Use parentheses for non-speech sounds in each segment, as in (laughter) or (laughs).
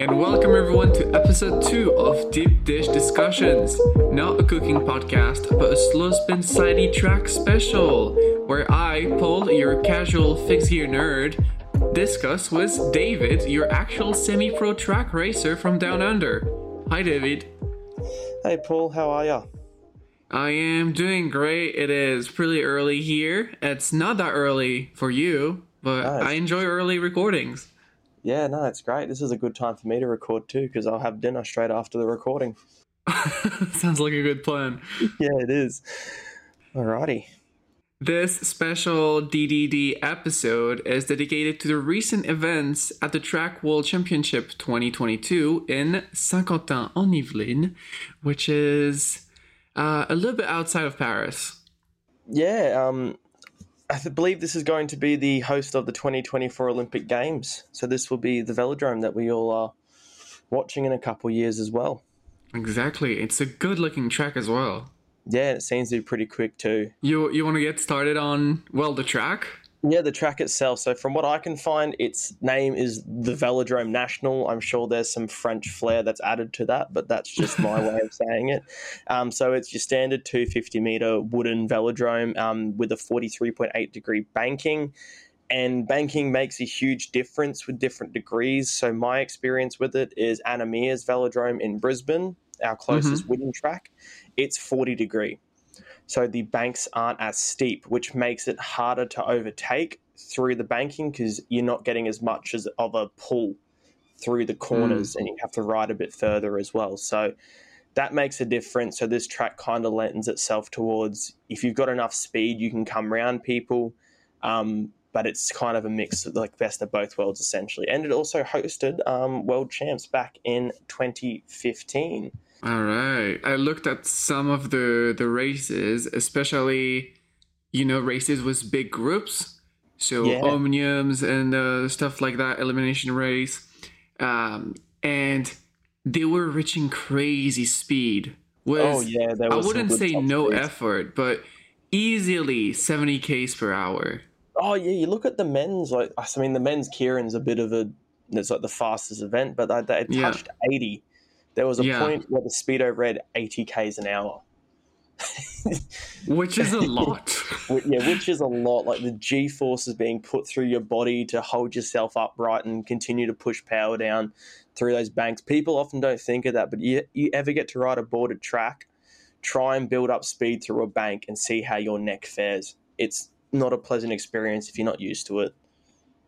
and welcome everyone to episode 2 of Deep Dish Discussions. Not a cooking podcast, but a slow spin society track special, where I, Paul, your casual fixed gear nerd, discuss with David, your actual semi pro track racer from down under. Hi, David. Hey, Paul, how are ya? I am doing great. It is pretty early here. It's not that early for you, but Nice. I enjoy early recordings. Yeah, no, it's great. This is a good time for me to record too because I'll have dinner straight after the recording. (laughs) (laughs) Sounds like a good plan. Yeah, it is. Alrighty. This special DDD episode is dedicated to the recent events at the Track World Championship 2022 in Saint-Quentin-en-Yvelines, which is uh, a little bit outside of Paris. Yeah, um, I believe this is going to be the host of the 2024 Olympic Games. So this will be the velodrome that we all are watching in a couple years as well. Exactly. It's a good-looking track as well. Yeah, it seems to be pretty quick too. You you want to get started on well the track? Yeah, the track itself. So, from what I can find, its name is the Velodrome National. I'm sure there's some French flair that's added to that, but that's just my way of saying it. Um, so, it's your standard 250 meter wooden velodrome um, with a 43.8 degree banking. And banking makes a huge difference with different degrees. So, my experience with it is Anna Meares Velodrome in Brisbane, our closest wooden track. It's 40 degree so the banks aren't as steep, which makes it harder to overtake through the banking because you're not getting as much as of a pull through the corners, and you have to ride a bit further as well. So that makes a difference. So this track kind of lends itself towards if you've got enough speed, you can come round people. Um, but it's kind of a mix of like best of both worlds essentially. And it also hosted um, world champs back in 2015. All right. I looked at some of the the races, especially you know races with big groups, so Yeah. omniums and uh, stuff like that, elimination race, um, and they were reaching crazy speed. With, Oh yeah, I was wouldn't say no speeds. effort, but easily seventy k's per hour. Oh yeah, you look at the men's like I mean the men's keirin's a bit of a it's like the fastest event, but they, they Yeah. touched eighty. There was a Yeah. point where the speedo read eighty k's an hour. Which is a (laughs) lot. Yeah, which is a lot. Like the G forces being put through your body to hold yourself upright and continue to push power down through those banks. People often don't think of that, but you you ever get to ride a boarded track, try and build up speed through a bank and see how your neck fares. It's not a pleasant experience if you're not used to it.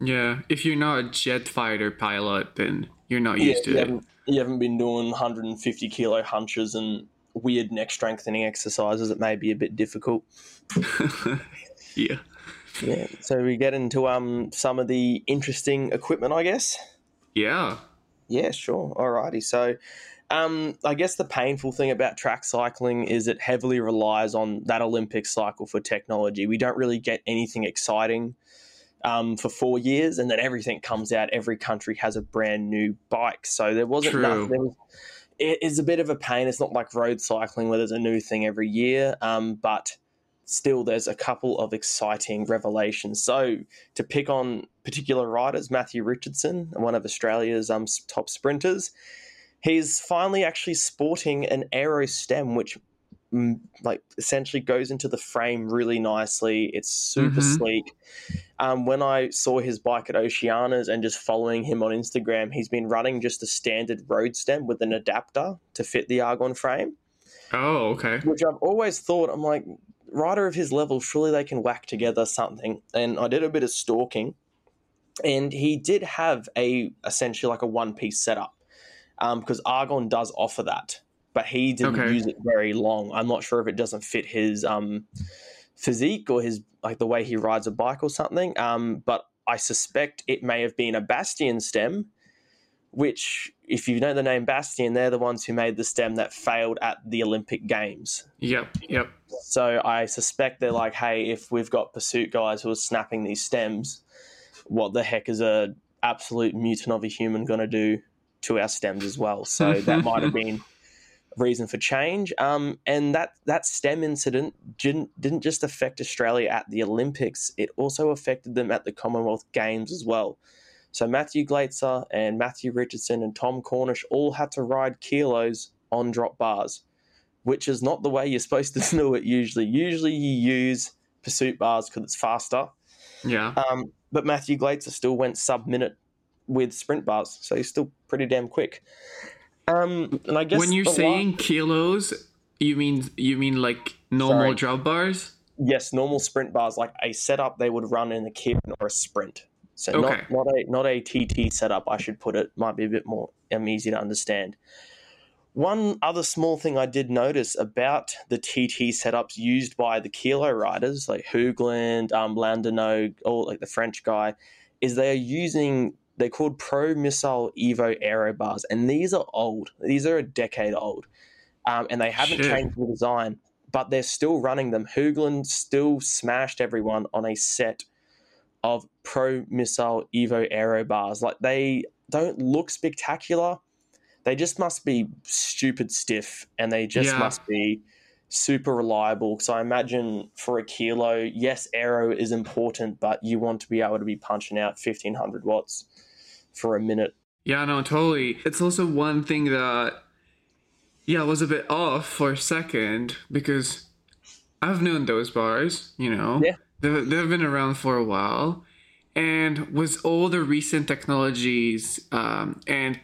yeah, if you're not a jet fighter pilot, then you're not used you to it. haven't, you haven't been doing 150 kilo hunches and weird neck strengthening exercises. It may be a bit difficult. (laughs) yeah. Yeah. So we get into um some of the interesting equipment, I guess. Yeah. Yeah, sure. Alrighty. So, um, I guess the painful thing about track cycling is it heavily relies on that Olympic cycle for technology. We don't really get anything exciting um, for four years, and then everything comes out. Every country has a brand new bike. So there wasn't True. was, it is a bit of a pain. It's not like road cycling where there's a new thing every year, um, but still there's a couple of exciting revelations. So to pick on particular riders, Matthew Richardson, one of Australia's um, top sprinters, he's finally actually sporting an aero stem, which mm, like essentially goes into the frame really nicely. It's super Mhm. sleek. Um, when I saw his bike at Oceanias and just following him on Instagram, he's been running just a standard road stem with an adapter to fit the Argon frame Oh, okay. which I've always thought I'm like rider of his level surely they can whack together something and I did a bit of stalking and he did have a essentially like a one piece setup because Argon does offer that but he didn't Okay. use it very long I'm not sure if it doesn't fit his um, physique or his like the way he rides a bike or something um, but I suspect it may have been a Bastion stem which if you know the name Bastion they're the ones who made the stem that failed at the Olympic Games Yep. Yep. so I suspect they're like, hey, if we've got pursuit guys who are snapping these stems, what the heck is a absolute mutant of a human going to do to our stems as well? So (laughs) that might have been a reason for change. Um, and that that stem incident didn't didn't just affect Australia at the Olympics; it also affected them at the Commonwealth Games as well. So Matthew Glaetzer and Matthew Richardson and Tom Cornish all had to ride kilos on drop bars, which is not the way you're supposed to (laughs) do it usually. Usually you use pursuit bars because it's faster. Yeah. Um, but Matthew Glaetzer still went sub minute with sprint bars, so he's still pretty damn quick. Um, and I guess when you're saying kilos, you mean you mean like normal Sorry. drop bars? yes, normal sprint bars like a setup they would run in a keirin or a sprint. So Okay. not not a not a TT setup. I should put it might be a bit more um, easy to understand. One other small thing I did notice about the TT setups used by the kilo riders like Hoogland, um, Landerneau, all like the French guy, is they are using they're called Pro Missile Evo Aero bars, and these are old. These are a decade old, um, and they haven't Shit. changed the design, but they're still running them. Hoogland still smashed everyone on a set of Pro Missile Evo Aero bars. Like they don't look spectacular. They just must be stupid stiff, and they just Yeah. must be super reliable. So I imagine for a kilo, yes, aero is important, but you want to be able to be punching out fifteen hundred watts for a minute. Yeah, no, totally. It's also one thing that, yeah, was a bit off for a second because I've known those bars, you know. Yeah. They've, they've been around for a while. And with all the recent technologies um, and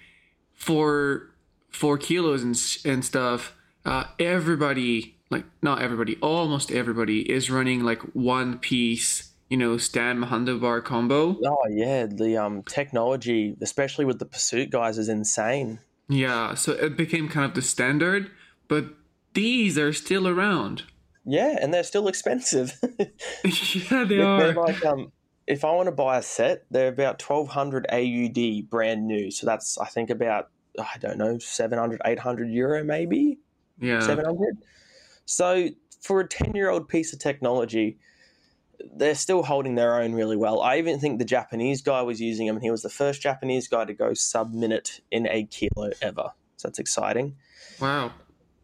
for four kilos and, and stuff, uh, everybody, like, not everybody, almost everybody is running like one piece, you know, stand handlebar combo. Oh yeah, the um technology, especially with the pursuit guys, is insane. Yeah, so it became kind of the standard, but these are still around. Yeah, and they're still expensive. (laughs) (laughs) yeah, they are. like um, if I want to buy a set, they're about twelve hundred AUD brand new. So that's I think about I don't know 700, 800 euro maybe. Yeah. 700. So for a 10 year old piece of technology, they're still holding their own really well. I even think the Japanese guy was using them, and he was the first Japanese guy to go sub minute in a kilo ever. So that's exciting. Wow.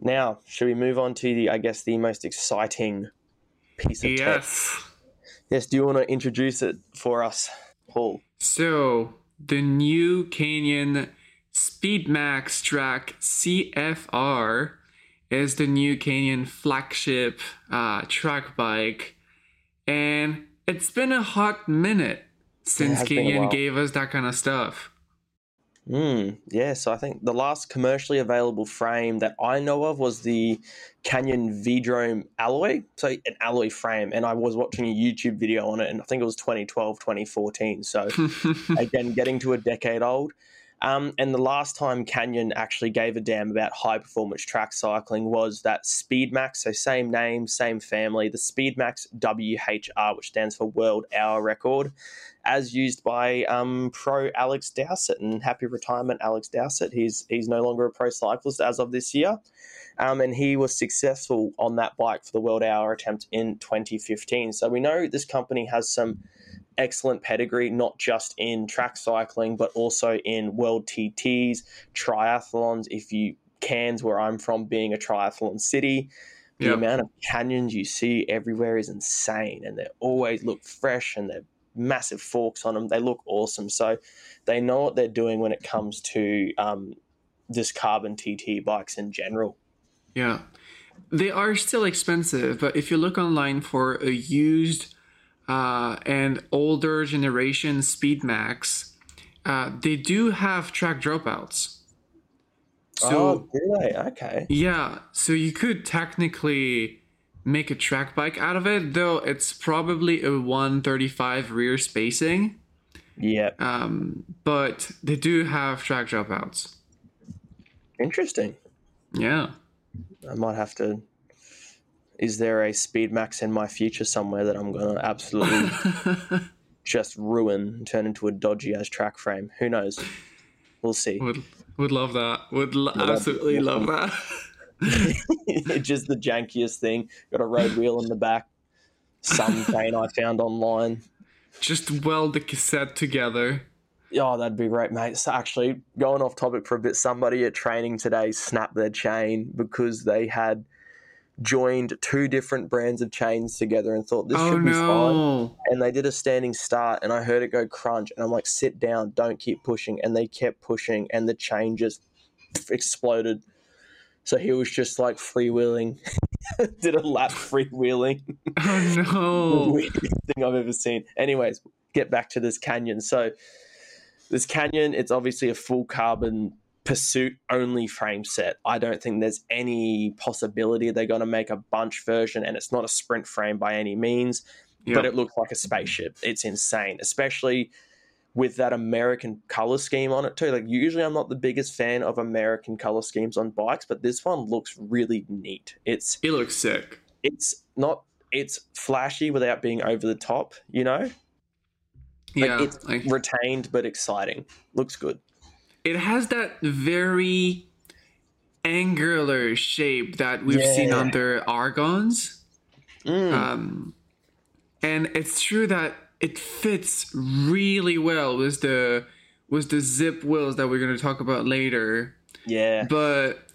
Now, should we move on to the, I guess, the most exciting piece of tech? Yes. Yes, do you want to introduce it for us, Paul? So the new Canyon Speedmax Track CFR is the new Canyon flagship uh, track bike, and it's been a hot minute since Canyon gave us that kind of stuff. Mm, yeah, so I think the last commercially available frame that I know of was the Canyon V-Drome alloy, so an alloy frame, and I was watching a YouTube video on it, and I think it was 2012, 2014. So (laughs) again, getting to a decade old. Um, and the last time Canyon actually gave a damn about high performance track cycling was that Speedmax, so same name, same family, the Speedmax WHR, which stands for World Hour Record, as used by um, pro Alex Dowsett. And happy retirement, Alex Dowsett. He's he's no longer a pro cyclist as of this year. Um, and he was successful on that bike for the World Hour attempt in 2015. So we know this company has some excellent pedigree, not just in track cycling, but also in world TTs, triathlons. If you Cairns, where I'm from, being a triathlon city, the Yep. amount of canyons you see everywhere is insane, and they always look fresh and they're massive forks on them. They look awesome. So they know what they're doing when it comes to um, this carbon TT bikes in general. Yeah. They are still expensive, but if you look online for a used uh, and older generation Speedmax, uh, they do have track dropouts. So, oh, do they? Okay. yeah, so you could technically make a track bike out of it, though it's probably a 135 rear spacing, Yeah. um, but they do have track dropouts. Interesting. Yeah. I might have to. Is there a Speedmax in my future somewhere that I'm going to absolutely (laughs) just ruin and turn into a dodgy as track frame? Who knows? We'll see. would would love that. Would lo- absolutely love that. (laughs) it's just the jankiest thing. Got a road wheel in the back. Some (laughs) train I found online. Just weld the cassette together. Oh, that'd be great, mate. So actually, going off topic for a bit, somebody at training today snapped their chain because they had joined two different brands of chains together and thought this oh should be fine. And they did a standing start, and I heard it go crunch, and I'm like, sit down, don't keep pushing. And they kept pushing, and the chain just exploded. So he was just like freewheeling, (laughs) did a lap freewheeling. Oh the no! (laughs) weirdest thing I've ever seen. Anyways, get back to this canyon. So this canyon, it's obviously a full carbon pursuit only frame set. I don't think there's any possibility they're going to make a bunch version, and it's not a sprint frame by any means. But it looks like a spaceship. It's insane, especially with that American color scheme on it too. Like usually, I'm not the biggest fan of American color schemes on bikes, but this one looks really neat. It's it looks sick. it's not it's flashy without being over the top, you know? Like, Yeah, it's like, retained but exciting. Looks good. It has that very angular shape that we've seen Yeah. on the Argons. Mm. Um, and it's true that it fits really well with the with the Zipp wheels that we're going to talk about later. yeah. But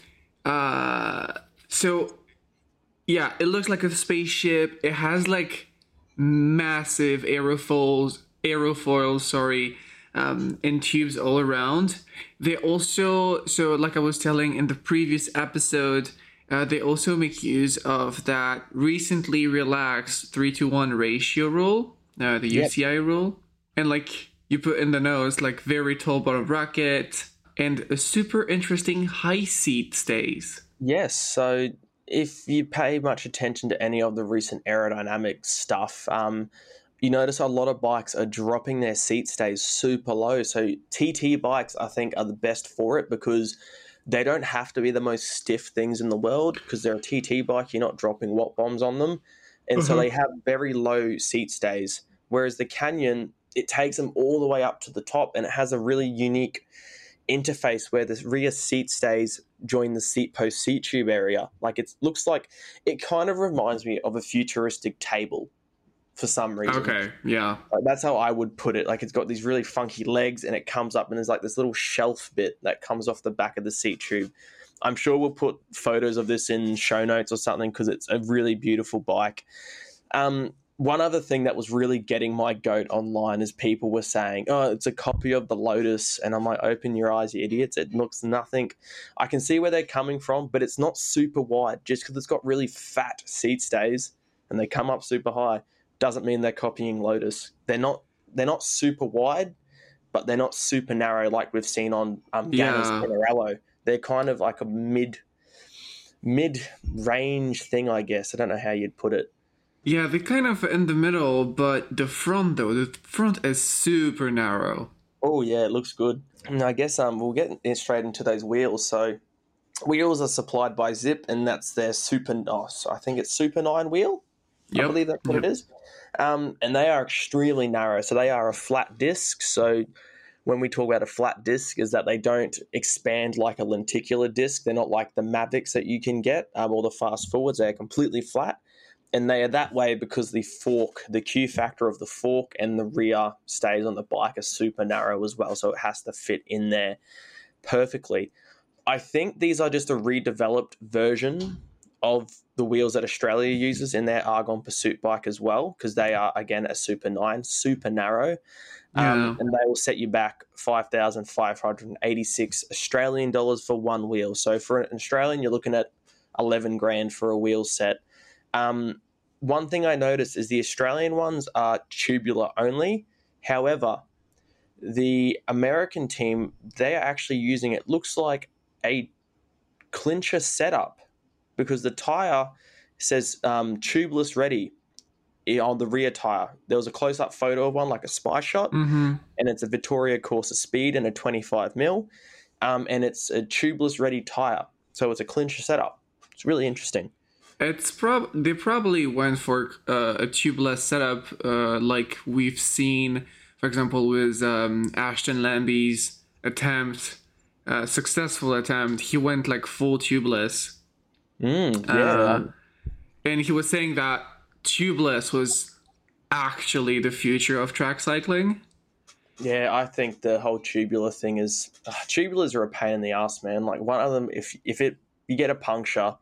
uh, so yeah, it looks like a spaceship. It has like massive aerofoils, aerofoils, sorry, um, and tubes all around. They also, so like I was telling in the previous episode, uh, they also make use of that recently relaxed three to one ratio rule, uh, the Yep. UCI rule, and like you put in the nose, like very tall bottom bracket and a super interesting high seat stays. Yes. So if you pay much attention to any of the recent aerodynamic stuff, um, you notice a lot of bikes are dropping their seat stays super low. So TT bikes, I think, are the best for it because they don't have to be the most stiff things in the world because they're a TT bike. You're not dropping watt bombs on them, and so Mhm. they have very low seat stays. Whereas the Canyon, it takes them all the way up to the top, and it has a really unique interface where the rear seat stays join the seat post seat tube area. Like it looks like it kind of reminds me of a futuristic table for some reason. Okay, yeah. Like, that's how I would put it. Like it's got these really funky legs and it comes up and there's like this little shelf bit that comes off the back of the seat tube. I'm sure we'll put photos of this in show notes or something because it's a really beautiful bike. Um, one other thing that was really getting my goat online is people were saying, "Oh, it's a copy of the Lotus," and I'm like, "Open your eyes, you idiots! It looks nothing." I can see where they're coming from, but it's not super wide. Just because it's got really fat seat stays and they come up super high doesn't mean they're copying Lotus. They're not. They're not super wide, but they're not super narrow like we've seen on um, Ganna's Yeah. Pinarello. They're kind of like a mid, mid range thing, I guess. I don't know how you'd put it. Yeah, they're kind of in the middle, but the front though, the front is super narrow. Oh yeah, it looks good. And I guess um we'll get straight into those wheels. So wheels are supplied by Zipp, and that's their Super. Oh, so I think it's Super Nine wheel. I believe that's what Yep. it is. Um, and they are extremely narrow. So they are a flat disc. So when we talk about a flat disc, is that they don't expand like a lenticular disc. They're not like the Mavics that you can get um, or the fast forwards. They're completely flat. And they are that way because the fork, the Q factor of the fork and the rear stays on the bike are super narrow as well. So it has to fit in there perfectly. I think these are just a redeveloped version of the wheels that Australia uses in their Argon Pursuit bike as well, because they are again a Super Nine, super narrow, Yeah. um, and they will set you back five thousand five hundred eighty-six Australian dollars for one wheel. So for an Australian, you're looking at eleven grand for a wheel set. Um, one thing I noticed is the Australian ones are tubular only. However, the American team they are actually using it looks like a clincher setup because the tire says um, tubeless ready on the rear tire. There was a close up photo of one, like a spy shot, Mm-hmm. and it's a Vittoria Corsa Speed and a 25 mil, um, and it's a tubeless ready tire. So it's a clincher setup. It's really interesting. It's prob they probably went for uh, a tubeless setup, uh, like we've seen, for example, with um, Ashton Lambie's attempt, uh, successful attempt. He went like full tubeless, Mm, yeah, Uh, and he was saying that tubeless was actually the future of track cycling. yeah. I think the whole tubular thing is uh, tubulars are a pain in the ass, man. Like one of them, if if it you get a puncture,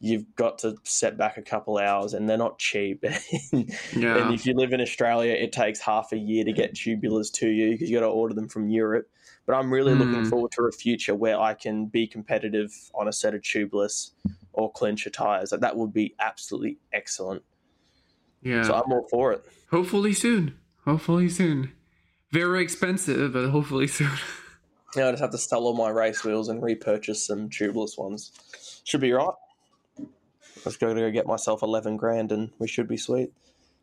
you've got to set back a couple hours and they're not cheap. (laughs) Yeah. and if you live in Australia, it takes half a year to get tubulars to you because you got to order them from Europe. But I'm really looking Mm. forward to a future where I can be competitive on a set of tubeless or clincher tires. Like, that would be absolutely excellent. yeah. So I'm all for it. hopefully soon. Hopefully soon. Very expensive, but hopefully soon. (laughs) Now I just have to sell all my race wheels and repurchase some tubeless ones. Should be right. Let's go to go get myself eleven grand, and we should be sweet.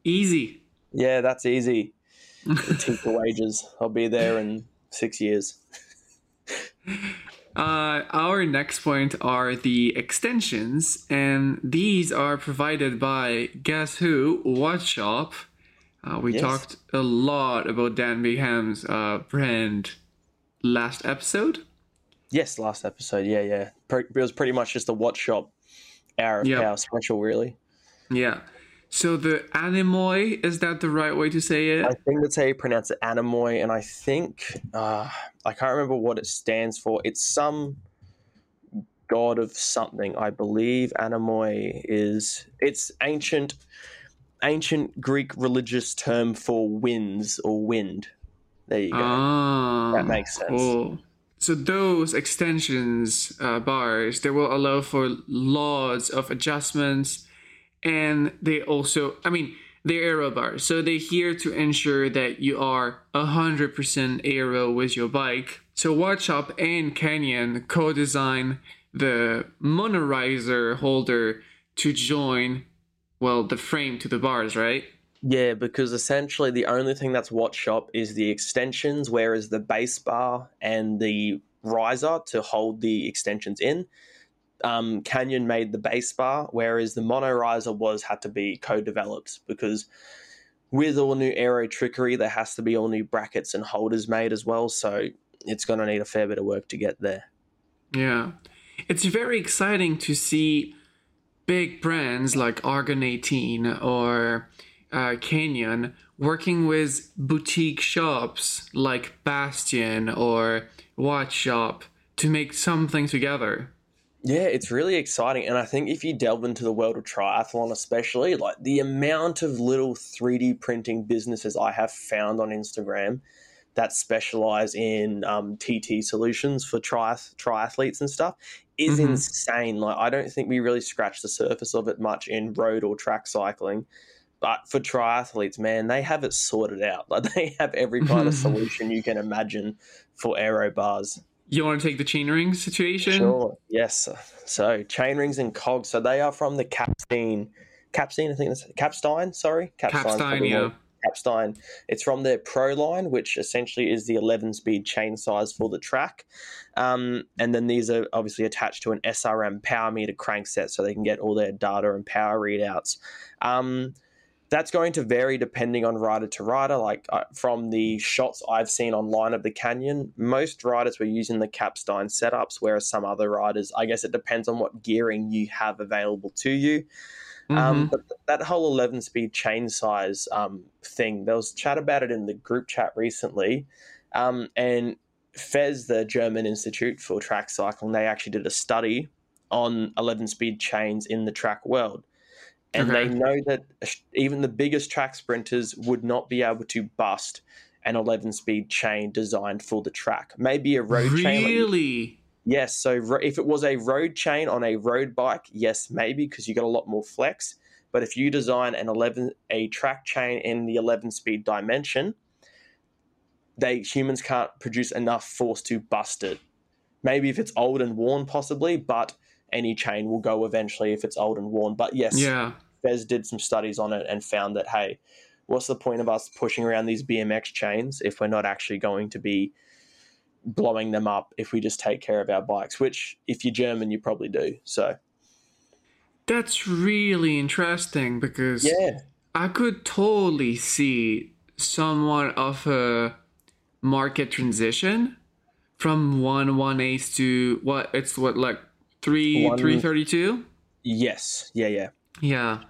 Easy. Yeah, that's easy. (laughs) Take the wages. I'll be there in six years. (laughs) Uh, our next point are the extensions, and these are provided by guess who? WattShop? Uh, we Yes. talked a lot about Dan Bigham's uh, brand last episode. Yes, last episode. Yeah, yeah. It was pretty much just a WattShop hour of Yeah. power special, really. Yeah. So the Anemoi is that the right way to say it? I think that's how you pronounce it, Anemoi, and I think uh, I can't remember what it stands for. It's some god of something, I believe. Anemoi is it's ancient, ancient Greek religious term for winds or wind. There you go. Ah, That makes sense. Cool. So those extensions uh, bars they will allow for lots of adjustments, and they also, I mean, they're aero bars, so they're here to ensure that you are hundred percent aero with your bike. So WattShop and Canyon co-design the monorizer holder to join, well, the frame to the bars, right? Yeah, because essentially the only thing that's WattShop is the extensions, whereas the base bar and the riser to hold the extensions in. Um, Canyon made the base bar, whereas the mono riser was had to be co-developed because with all new aero trickery, there has to be all new brackets and holders made as well. So it's going to need a fair bit of work to get there. Yeah. It's very exciting to see big brands like Argon 18 or uh, Canyon working with boutique shops like Bastion or WattShop to make something together. Yeah, it's really exciting. And I think if you delve into the world of triathlon, especially, like the amount of little 3D printing businesses I have found on Instagram that specialize in um, TT solutions for triath- triathletes and stuff is Mhm. insane. Like, I don't think we really scratch the surface of it much in road or track cycling. But for triathletes, man, they have it sorted out. Like, (laughs) they have every kind of (laughs) solution you can imagine for aero bars. You want to take the chainring situation? Sure. Yes. So chain rings and cogs. So they are from the Kappstein. Kappstein, I think that's Kappstein. Sorry, Kappstein's Kappstein, yeah. Kappstein. It's from their Pro line, which essentially is the 11 speed chain size for the track. Um, and then these are obviously attached to an SRM power meter crankset so they can get all their data and power readouts. Um, that's going to vary depending on rider to rider. Like uh, from the shots I've seen online of the Canyon, most riders were using the Kappstein setups, whereas some other riders, I guess it depends on what gearing you have available to you. Um, Mhm. but th- that whole 11 speed chain size um, thing, there was chat about it in the group chat recently. Um, and FES, the German Institute for Track Cycling, they actually did a study on 11 speed chains in the track world. And Okay. they know that even the biggest track sprinters would not be able to bust an 11 speed chain designed for the track. Maybe a road chain. like- really? Yes, so ro- if it was a road chain on a road bike, yes, maybe because you got a lot more flex. But if you design an 11 a track chain in the 11 speed dimension, they humans can't produce enough force to bust it. Maybe if it's old and worn, possibly, but any chain will go eventually if it's old and worn. But yes, Yeah. FES did some studies on it and found that hey, what's the point of us pushing around these BMX chains if we're not actually going to be blowing them up if we just take care of our bikes? Which, if you're German, you probably do. So That's really interesting because yeah, I could totally see somewhat of a market transition from one one eight to what it's what like three One- three thirty two. yes, yeah, yeah. Yeah,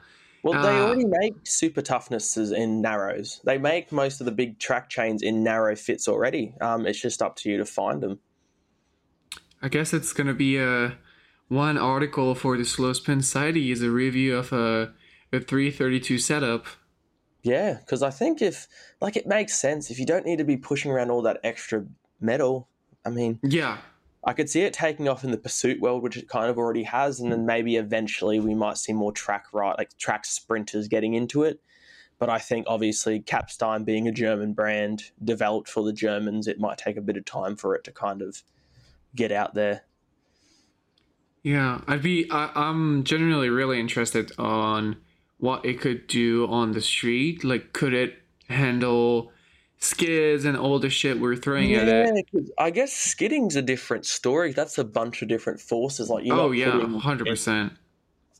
Well, they Ah. already make super toughnesses in narrows. They make most of the big track chains in narrow fits already. Um, it's just up to you to find them. I guess it's gonna be a one article for the Slow Spin Society is a review of a a 332 setup. Yeah, because I think if like it makes sense if you don't need to be pushing around all that extra metal. I mean, Yeah, I could see it taking off in the pursuit world, which it kind of already has, and then maybe eventually we might see more track right, like track sprinters getting into it. But I think obviously Kappstein being a German brand developed for the Germans, it might take a bit of time for it to kind of get out there. yeah. I'd be. I, I'm genuinely really interested on what it could do on the street. Like, could it handle skids and all the shit we're throwing at it. I guess skidding's a different story. That's a bunch of different forces. Like you, Oh yeah, hundred percent.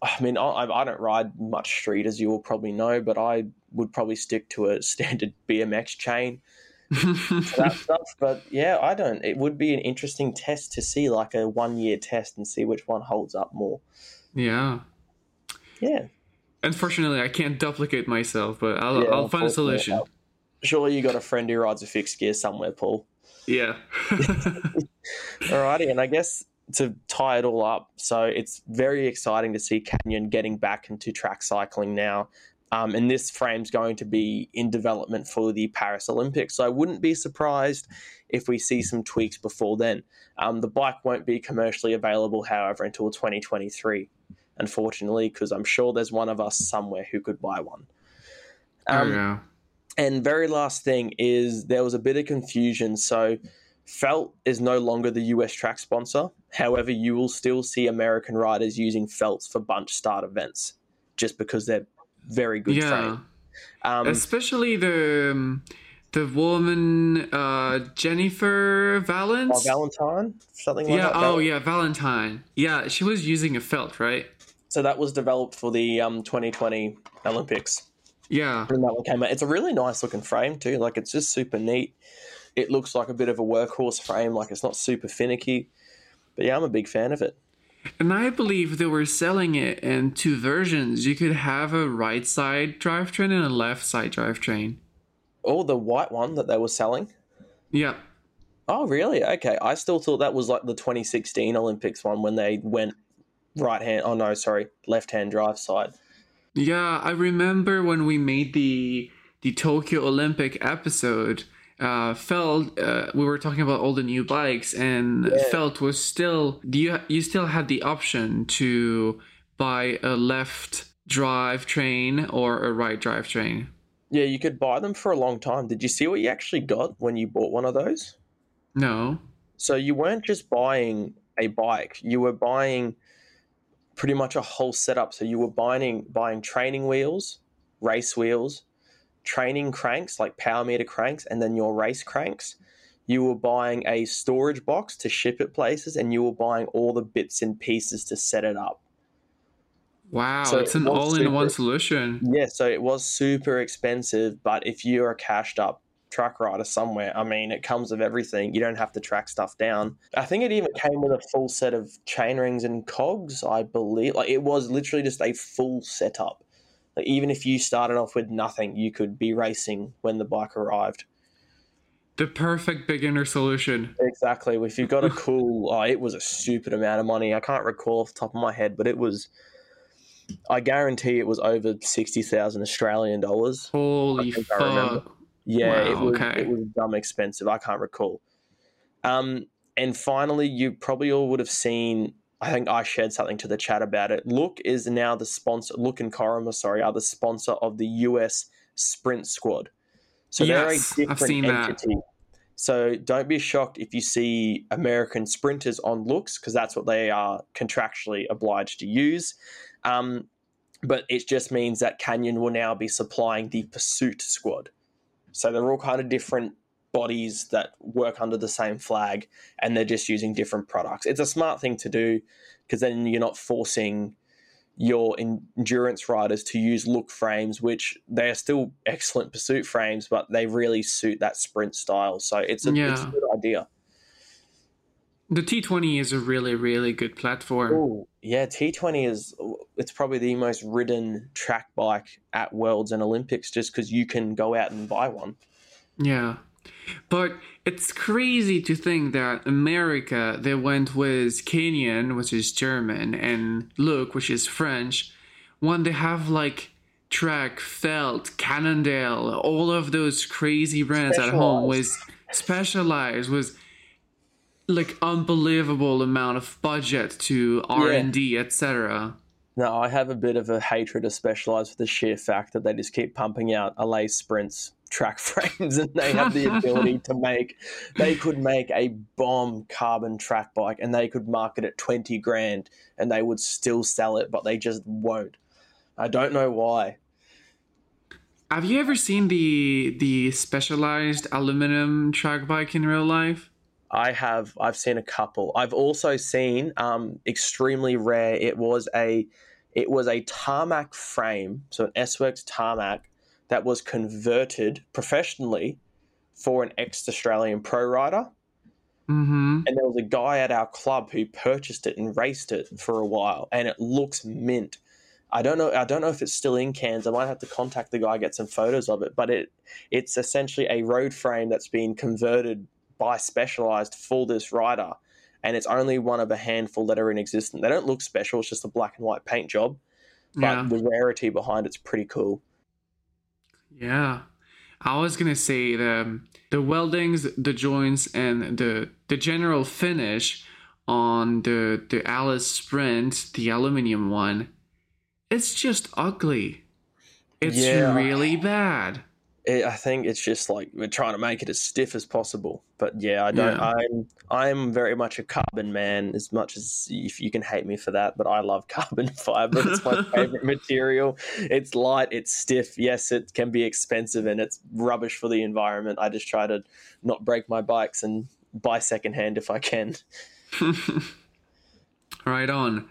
I mean, I, I don't ride much street, as you will probably know, but I would probably stick to a (laughs) standard BMX chain that (laughs) stuff. But yeah, I don't. It would be an interesting test to see, like a one year test, and see which one holds up more. yeah. Yeah, Unfortunately, I can't duplicate myself, but I'll Yeah, I'll find a solution. Surely you got a friend who rides a fixed gear somewhere, Paul. Yeah. (laughs) Alrighty, and I guess to tie it all up, so it's very exciting to see Canyon getting back into track cycling now. Um, and this frame's going to be in development for the Paris Olympics. So I wouldn't be surprised if we see some tweaks before then. Um, the bike won't be commercially available, however, until 2023, unfortunately, because I'm sure there's one of us somewhere who could buy one. oh Um, yeah. And very last thing is there was a bit of confusion. So Felt is no longer the US track sponsor. However, you will still see American riders using Felts for bunch start events just because they're very good Yeah. Um, Especially the um, the woman uh, Jennifer Valence. Valentine, something like yeah. that. Oh yeah, Valentine. Yeah, she was using a felt, right? So that was developed for the um, 2020 Olympics. Yeah. when that one came out. It's a really nice looking frame too. Like it's just super neat. It looks like a bit of a workhorse frame. Like it's not super finicky. But yeah, I'm a big fan of it. And I believe they were selling it in two versions. You could have a right side drivetrain and a left side drivetrain. Oh, the white one that they were selling. Yeah. Oh, really? Okay. I still thought that was like the 2016 Olympics one when they went right hand. Oh no, sorry, left hand drive side. Yeah, I remember when we made the the Tokyo Olympic episode. Uh, Felt, uh, we were talking about all the new bikes, and Yeah. Felt was still you. You still had the option to buy a left drive train or a right drive train. Yeah, you could buy them for a long time. Did you see what you actually got when you bought one of those? No. So you weren't just buying a bike; you were buying pretty much a whole setup. So you were buying buying training wheels, race wheels, training cranks like power meter cranks, and then your race cranks. You were buying a storage box to ship it places, and you were buying all the bits and pieces to set it up. Wow, So it's an it all-in-one solution. Yeah, so it was super expensive, but if you're cashed up truck rider somewhere, I mean, it comes with everything. You don't have to track stuff down. I think it even came with a full set of chain rings and cogs, I believe. Like it was literally just a full setup. Like even if you started off with nothing, you could be racing when the bike arrived. The perfect beginner solution. Exactly. If you've got a (laughs) cool, oh, it was a stupid amount of money. I can't recall off the top of my head, but it was. I guarantee it was over sixty thousand Australian dollars. Holy think I remember. fuck. Yeah, it was okay. it was dumb expensive. I can't recall. Um, and finally, you probably all would have seen. I think I shared something to the chat about it. Look is now the sponsor. Look and Corima, sorry, are the sponsor of the US Sprint Squad. So Yes, they're a different seen that. entity. So don't be shocked if you see American sprinters on looks because that's what they are contractually obliged to use. Um, but it just means that Canyon will now be supplying the Pursuit Squad. So they're all kind of different bodies that work under the same flag and they're just using different products. It's a smart thing to do because then you're not forcing your endurance riders to use look frames, which they are still excellent pursuit frames, but they really suit that sprint style. So it's a, it's a good idea. The T20 is a really, really good platform. Ooh, yeah, T20 is it's probably the most ridden track bike at Worlds and Olympics just because you can go out and buy one. Yeah. But it's crazy to think that America, they went with Canyon, which is German, and Look, which is French, when they have like Trek, Felt, Cannondale, all of those crazy brands at home with specialized with like unbelievable amount of budget to R and D, etc. No, I have a bit of a hatred of Specialized for the sheer fact that they just keep pumping out Allez sprints track (laughs) frames and they have the ability to make they could make a bomb carbon track bike and they could market it 20 grand and they would still sell it but they just won't. I don't know why. Have you ever seen the the specialized aluminum track bike in real life i have i've seen a couple i've also seen um extremely rare it was a it was a tarmac frame so an s-works tarmac that was converted professionally for an ex Australian pro rider. Mm-hmm. And there was a guy at our club who purchased it and raced it for a while, and it looks mint. I don't know. I don't know if it's still in Cairns. I might have to contact the guy get some photos of it. But it it's essentially a road frame that's been converted by Specialized for this rider, and it's only one of a handful that are in existence. They don't look special. It's just a black and white paint job, but yeah. the rarity behind it's pretty cool. Yeah. I was gonna say the the weldings, the joints, and the the general finish on the the Allez Sprint, the aluminium one, it's just ugly. It's yeah. really bad it, I think it's just like we're trying to make it as stiff as possible. But yeah, I don't. Yeah. I'm I'm very much a carbon man. As much as if you can hate me for that, but I love (laughs) carbon fiber. It's my (laughs) favorite material. It's light. It's stiff. Yes, it can be expensive and it's rubbish for the environment. I just try to not break my bikes and buy secondhand if I can. (laughs) right on.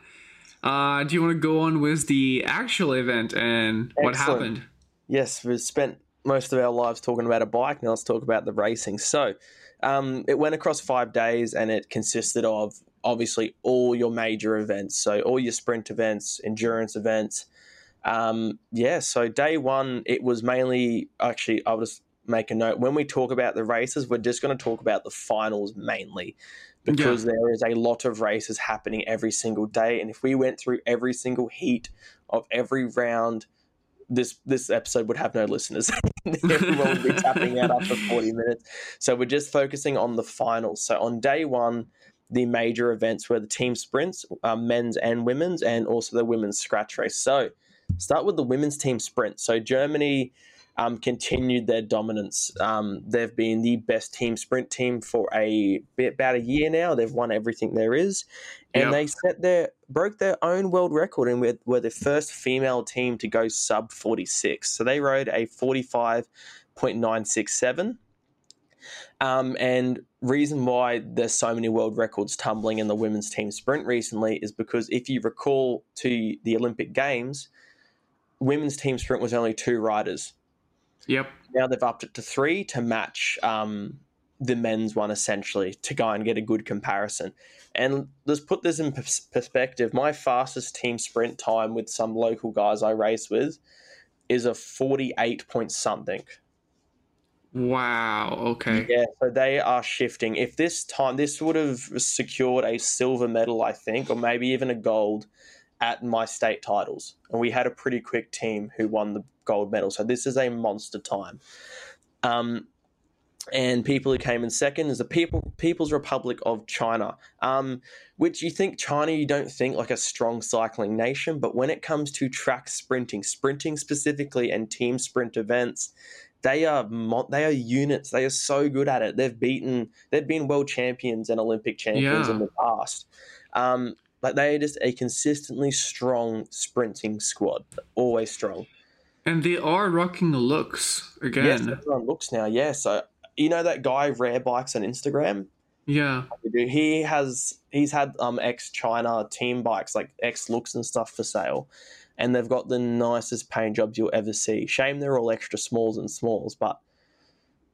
Uh, do you want to go on with the actual event and Excellent. what happened? Yes, we spent most of our lives talking about a bike. Now let's talk about the racing. So um, it went across five days and it consisted of obviously all your major events. So all your sprint events, endurance events. Um, yeah, so day one, it was mainly actually, I'll just make a note. When we talk about the races, we're just going to talk about the finals mainly because yeah. there is a lot of races happening every single day. And if we went through every single heat of every round, this this episode would have no listeners. (laughs) Everyone would be (laughs) tapping out after 40 minutes. So we're just focusing on the finals. So on day one, the major events were the team sprints, um, men's and women's, and also the women's scratch race. So start with the women's team sprint. So Germany um, continued their dominance. Um, they've been the best team sprint team for a about a year now. They've won everything there is, and yep. they set their broke their own world record and were, were the first female team to go sub forty six. So they rode a forty five point nine six seven. Um, and reason why there's so many world records tumbling in the women's team sprint recently is because if you recall to the Olympic Games, women's team sprint was only two riders. Yep. Now they've upped it to three to match um, the men's one essentially to go and get a good comparison. And let's put this in perspective. My fastest team sprint time with some local guys I race with is a 48 point something. Wow. Okay. Yeah. So they are shifting. If this time, this would have secured a silver medal, I think, or maybe even a gold at my state titles. And we had a pretty quick team who won the gold medal. So this is a monster time. Um, and people who came in second is the People People's Republic of China, um, which you think China, you don't think like a strong cycling nation, but when it comes to track sprinting, sprinting specifically, and team sprint events, they are they are units. They are so good at it. They've beaten they've been world champions and Olympic champions yeah. in the past. Um, like they are just a consistently strong sprinting squad, always strong. And they are rocking the looks again. Yes, everyone looks now. Yeah, so you know that guy Rare Bikes on Instagram. Yeah, he has he's had um ex China team bikes like ex looks and stuff for sale, and they've got the nicest paint jobs you'll ever see. Shame they're all extra smalls and smalls, but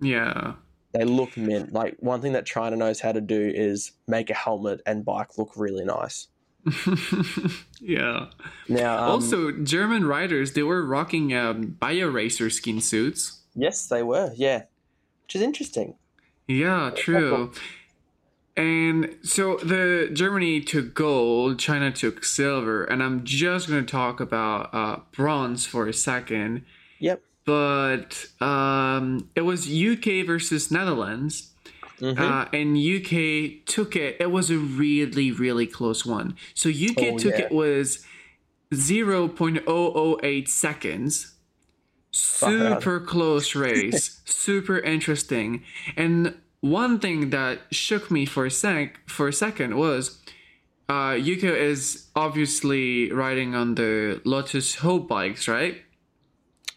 yeah, they look mint. Like one thing that China knows how to do is make a helmet and bike look really nice. (laughs) yeah. Now, um, also German riders they were rocking um, BioRacer skin suits. Yes, they were. Yeah. which is interesting. Yeah, true. And so the Germany took gold, China took silver, and I'm just going to talk about uh, bronze for a second. Yep. But um, it was UK versus Netherlands, Mhm. uh, and UK took it. It was a really, really close one. So UK Oh, took yeah. it was 0.008 seconds. Super close race, (laughs) super interesting. And one thing that shook me for a sec for a second was uh, UK is obviously riding on the Lotus Hope bikes, right?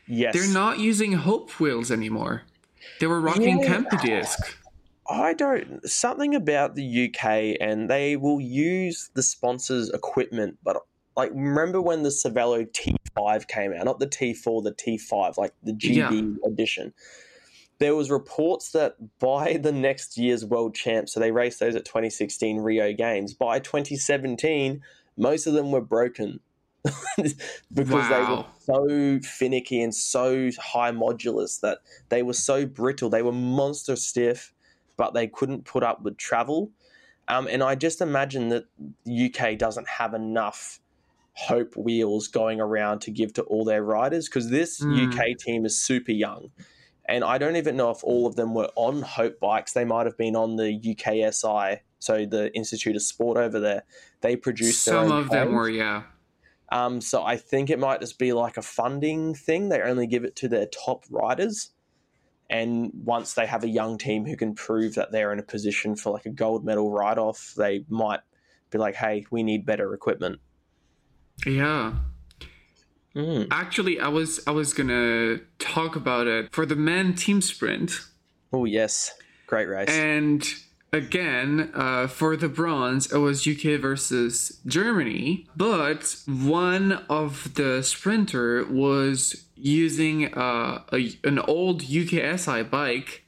yes. They're not using Hope wheels anymore. They were rocking Yeah. Kemper disc. I don't. Something about the UK, and they will use the sponsors' equipment, but like remember when the Cervelo T5 came out, not the T4, the T5, like the GB edition. There was reports that by the next year's World Champs, so they raced those at 2016 Rio Games. By 2017, most of them were broken (laughs) because they were so finicky and so high modulus that they were so brittle. They were monster stiff, but they couldn't put up with travel. Um, and I just imagine that the UK doesn't have enough hope wheels going around to give to all their riders because this Mm. UK team is super young. And I don't even know if all of them were on Hope bikes. They might have been on the UKSI, so the Institute of Sport over there. They produce their Some of them were, yeah. Um, so I think it might just be like a funding thing. They only give it to their top riders. And once they have a young team who can prove that they're in a position for like a gold medal write off, they might be like, hey, we need better equipment. Yeah. Mm. Actually, I was I was gonna talk about it for the men team sprint. Oh, yes. Great race. And again, uh, for the bronze, it was UK versus Germany, but one of the sprinter was using uh, a, an old UKSI bike.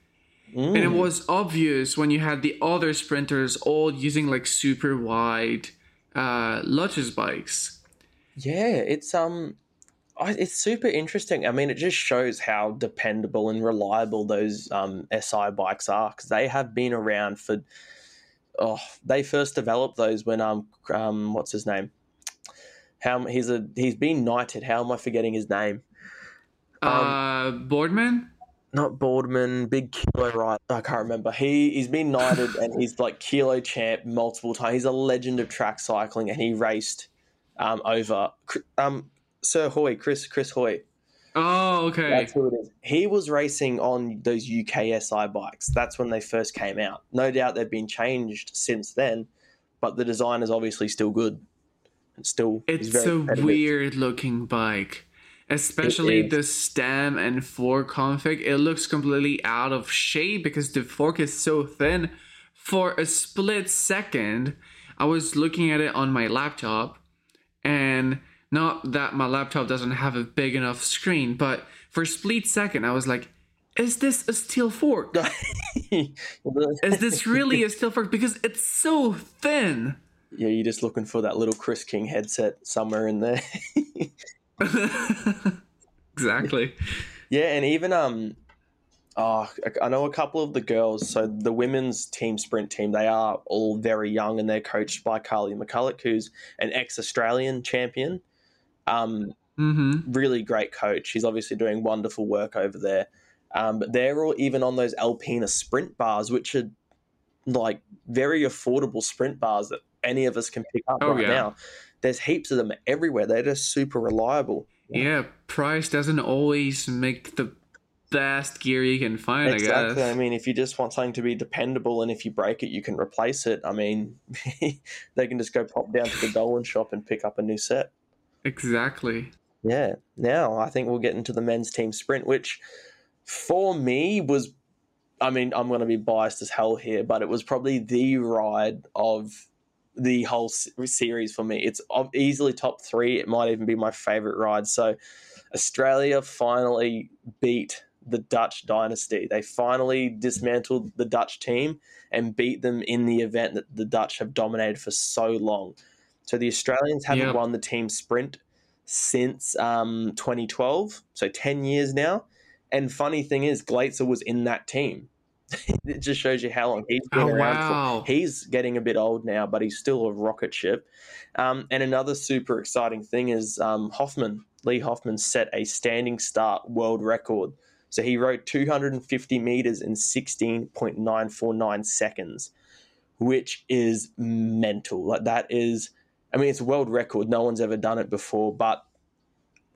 And it Mm. was obvious when you had the other sprinters all using like super wide uh, Lotus bikes. Yeah, it's um, it's super interesting. I mean, it just shows how dependable and reliable those um, SI bikes are because they have been around for. Oh, they first developed those when um, um, what's his name? How he's a he's been knighted. How am I forgetting his name? Um, uh, Boardman? Not Boardman, big kilo right. I can't remember. He he's been knighted and he's like kilo champ multiple times. He's a legend of track cycling and he raced um, over um, Sir Hoy, Chris Chris Hoy. Oh, okay. That's who it is. He was racing on those UKSI bikes. That's when they first came out. No doubt they've been changed since then, but the design is obviously still good. It's still It's a weird looking bike. Especially the stem and fork config. It looks completely out of shape because the fork is so thin. For a split second, I was looking at it on my laptop, and not that my laptop doesn't have a big enough screen, but for a split second, I was like, is this a steel fork? (laughs) Is this really a steel fork? Because it's so thin. yeah, you're just looking for that little Chris King headset somewhere in there. (laughs) (laughs) exactly. Yeah, and even um, oh, I know a couple of the girls. So the women's team sprint team, they are all very young, and they're coached by Carly McCulloch, who's an ex-Australian champion. Um, Mm-hmm. really great coach. He's obviously doing wonderful work over there. Um, but they're all even on those Alpina sprint bars, which are like very affordable sprint bars that any of us can pick up Oh, right yeah. now. There's heaps of them everywhere. They're just super reliable. Yeah, price doesn't always make the best gear you can find, I Exactly. guess. I mean, if you just want something to be dependable and if you break it, you can replace it. I mean, (laughs) they can just go pop down to the Dolan shop and pick up a new set. Exactly. Yeah. Now I think we'll get into the men's team sprint, which for me was, I mean, I'm going to be biased as hell here, but it was probably the ride of the whole series for me. It's easily top three. It might even be my favorite ride. So Australia finally beat the Dutch dynasty. They finally dismantled the Dutch team and beat them in the event that the Dutch have dominated for so long. So the Australians haven't Yep. won the team sprint since um, 2012, so 10 years now. And funny thing is, Glaetzer was in that team. (laughs) it just shows you how long he's been Oh, around. wow. For. He's getting a bit old now, but he's still a rocket ship. Um, and another super exciting thing is um, Hoffman. Leigh Hoffman set a standing start world record. So he rode 250 meters in 16.949 seconds, which is mental. Like that is, I mean, it's a world record. No one's ever done it before, but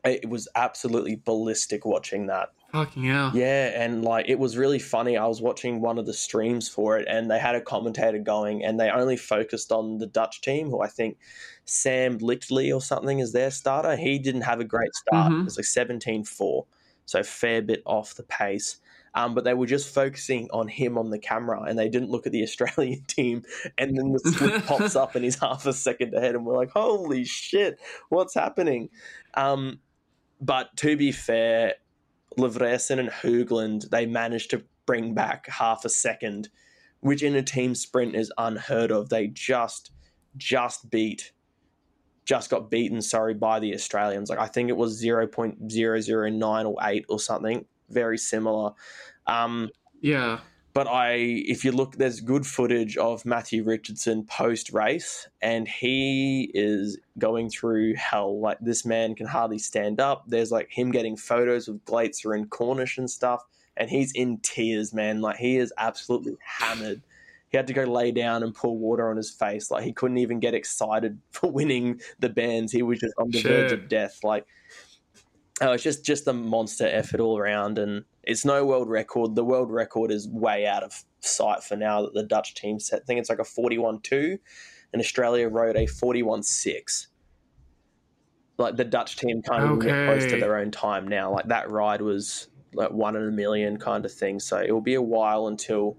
it was absolutely ballistic watching that. Fucking hell. Yeah, and like it was really funny. I was watching one of the streams for it, and they had a commentator going, and they only focused on the Dutch team, who I think Sam Ligtlee or something is their starter. He didn't have a great start. Mhm. It was like 17 4, so a fair bit off the pace. Um, but they were just focusing on him on the camera, and they didn't look at the (laughs) Australian team. And then the slip (laughs) pops up, and he's half a second ahead, and we're like, "Holy shit, what's happening?" Um, but to be fair, Lavreysen and Hoogland, they managed to bring back half a second, which in a team sprint is unheard of. They just, just beat, just got beaten, sorry, by the Australians. Like I think it was 0.009 or 8 or something, very similar. Um, Yeah. but I, if you look, there's good footage of Matthew Richardson post race, and he is going through hell. Like this man can hardly stand up. There's like him getting photos of Glaetzer and Cornish and stuff, and he's in tears, man. Like he is absolutely hammered. He had to go lay down and pour water on his face. Like he couldn't even get excited (laughs) for winning the bands. He was just on the verge of death. Like Oh, it's just just a monster effort all around, and it's no world record. The world record is way out of sight for now. That the Dutch team set, I think it's like a forty-one two, and Australia rode a forty-one six. Like the Dutch team can't even get close to their own time now. Like that ride was like one in a million kind of thing. So it will be a while until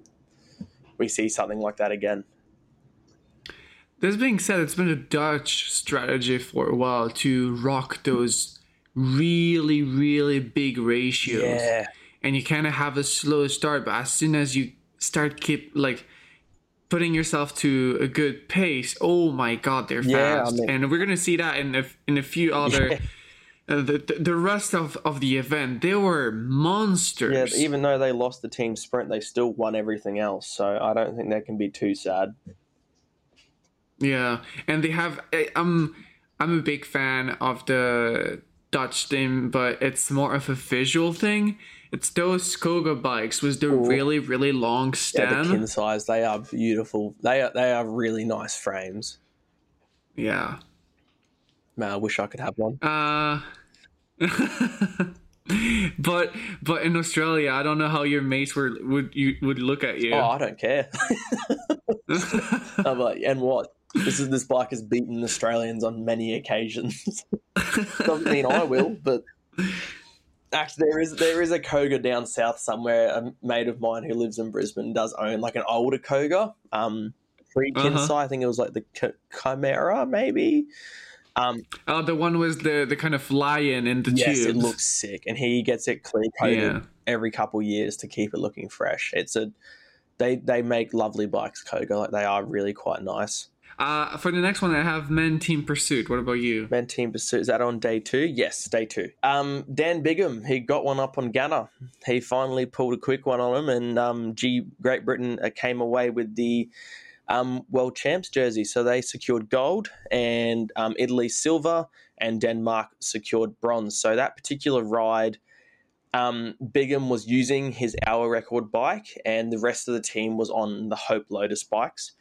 we see something like that again. This being said, it's been a Dutch strategy for a while to rock those really, really big ratios. Yeah, And you kind of have a slow start, but as soon as you start keep like putting yourself to a good pace, oh my god, they're Yeah, I fast. mean- and we're gonna see that in a, in a few (laughs) other. Yeah. Uh, the, the rest of, of the event, they were monsters. yeah. Even though they lost the team sprint, they still won everything else. So I don't think that can be too sad. Yeah, and they have. I- I'm I'm a big fan of the Dutch team, but it's more of a visual thing. It's those Koga bikes with the Ooh. really really long stem. Yeah, the kin size, they are beautiful. They are they are really nice frames. Yeah. Man, I wish I could have one. Uh. (laughs) but but in Australia, I don't know how your mates were would you would look at you. Oh, I don't care. (laughs) (laughs) I'm like, and what? This is this bike has beaten Australians on many occasions. (laughs) Doesn't mean I will, but actually, there is there is a Koga down south somewhere. A mate of mine who lives in Brisbane does own like an older Koga. Um, free Uh-huh. Kinsai. I think it was like the Ch- Chimera, maybe. Um, Oh, the one was the the kind of lion in the tube. yes, tubes. it looks sick, and he gets it clear coated Yeah. every couple years to keep it looking fresh. It's a they they make lovely bikes, Koga. Like they are really quite nice. Uh, for the next one, I have Men Team Pursuit. What about you? Men Team Pursuit is that on day two? Yes, day two. Um, Dan Bigham he got one up on Ganna. He finally pulled a quick one on him, and um, G Great Britain uh, came away with the um, world champs jersey. So they secured gold, and um, Italy silver, and Denmark secured bronze. So that particular ride. Um, Bigham was using his hour record bike, and the rest of the team was on the Hope Lotus bikes,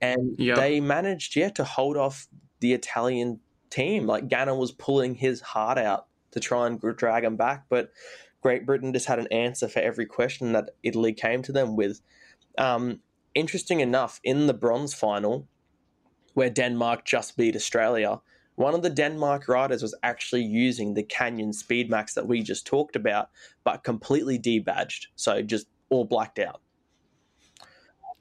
and Yeah. they managed, yeah, to hold off the Italian team. Like Ganna was pulling his heart out to try and drag him back, but Great Britain just had an answer for every question that Italy came to them with. Um, interesting enough, in the bronze final, where Denmark just beat Australia, one of the Denmark riders was actually using the Canyon Speedmax that we just talked about, but completely debadged, so just all blacked out.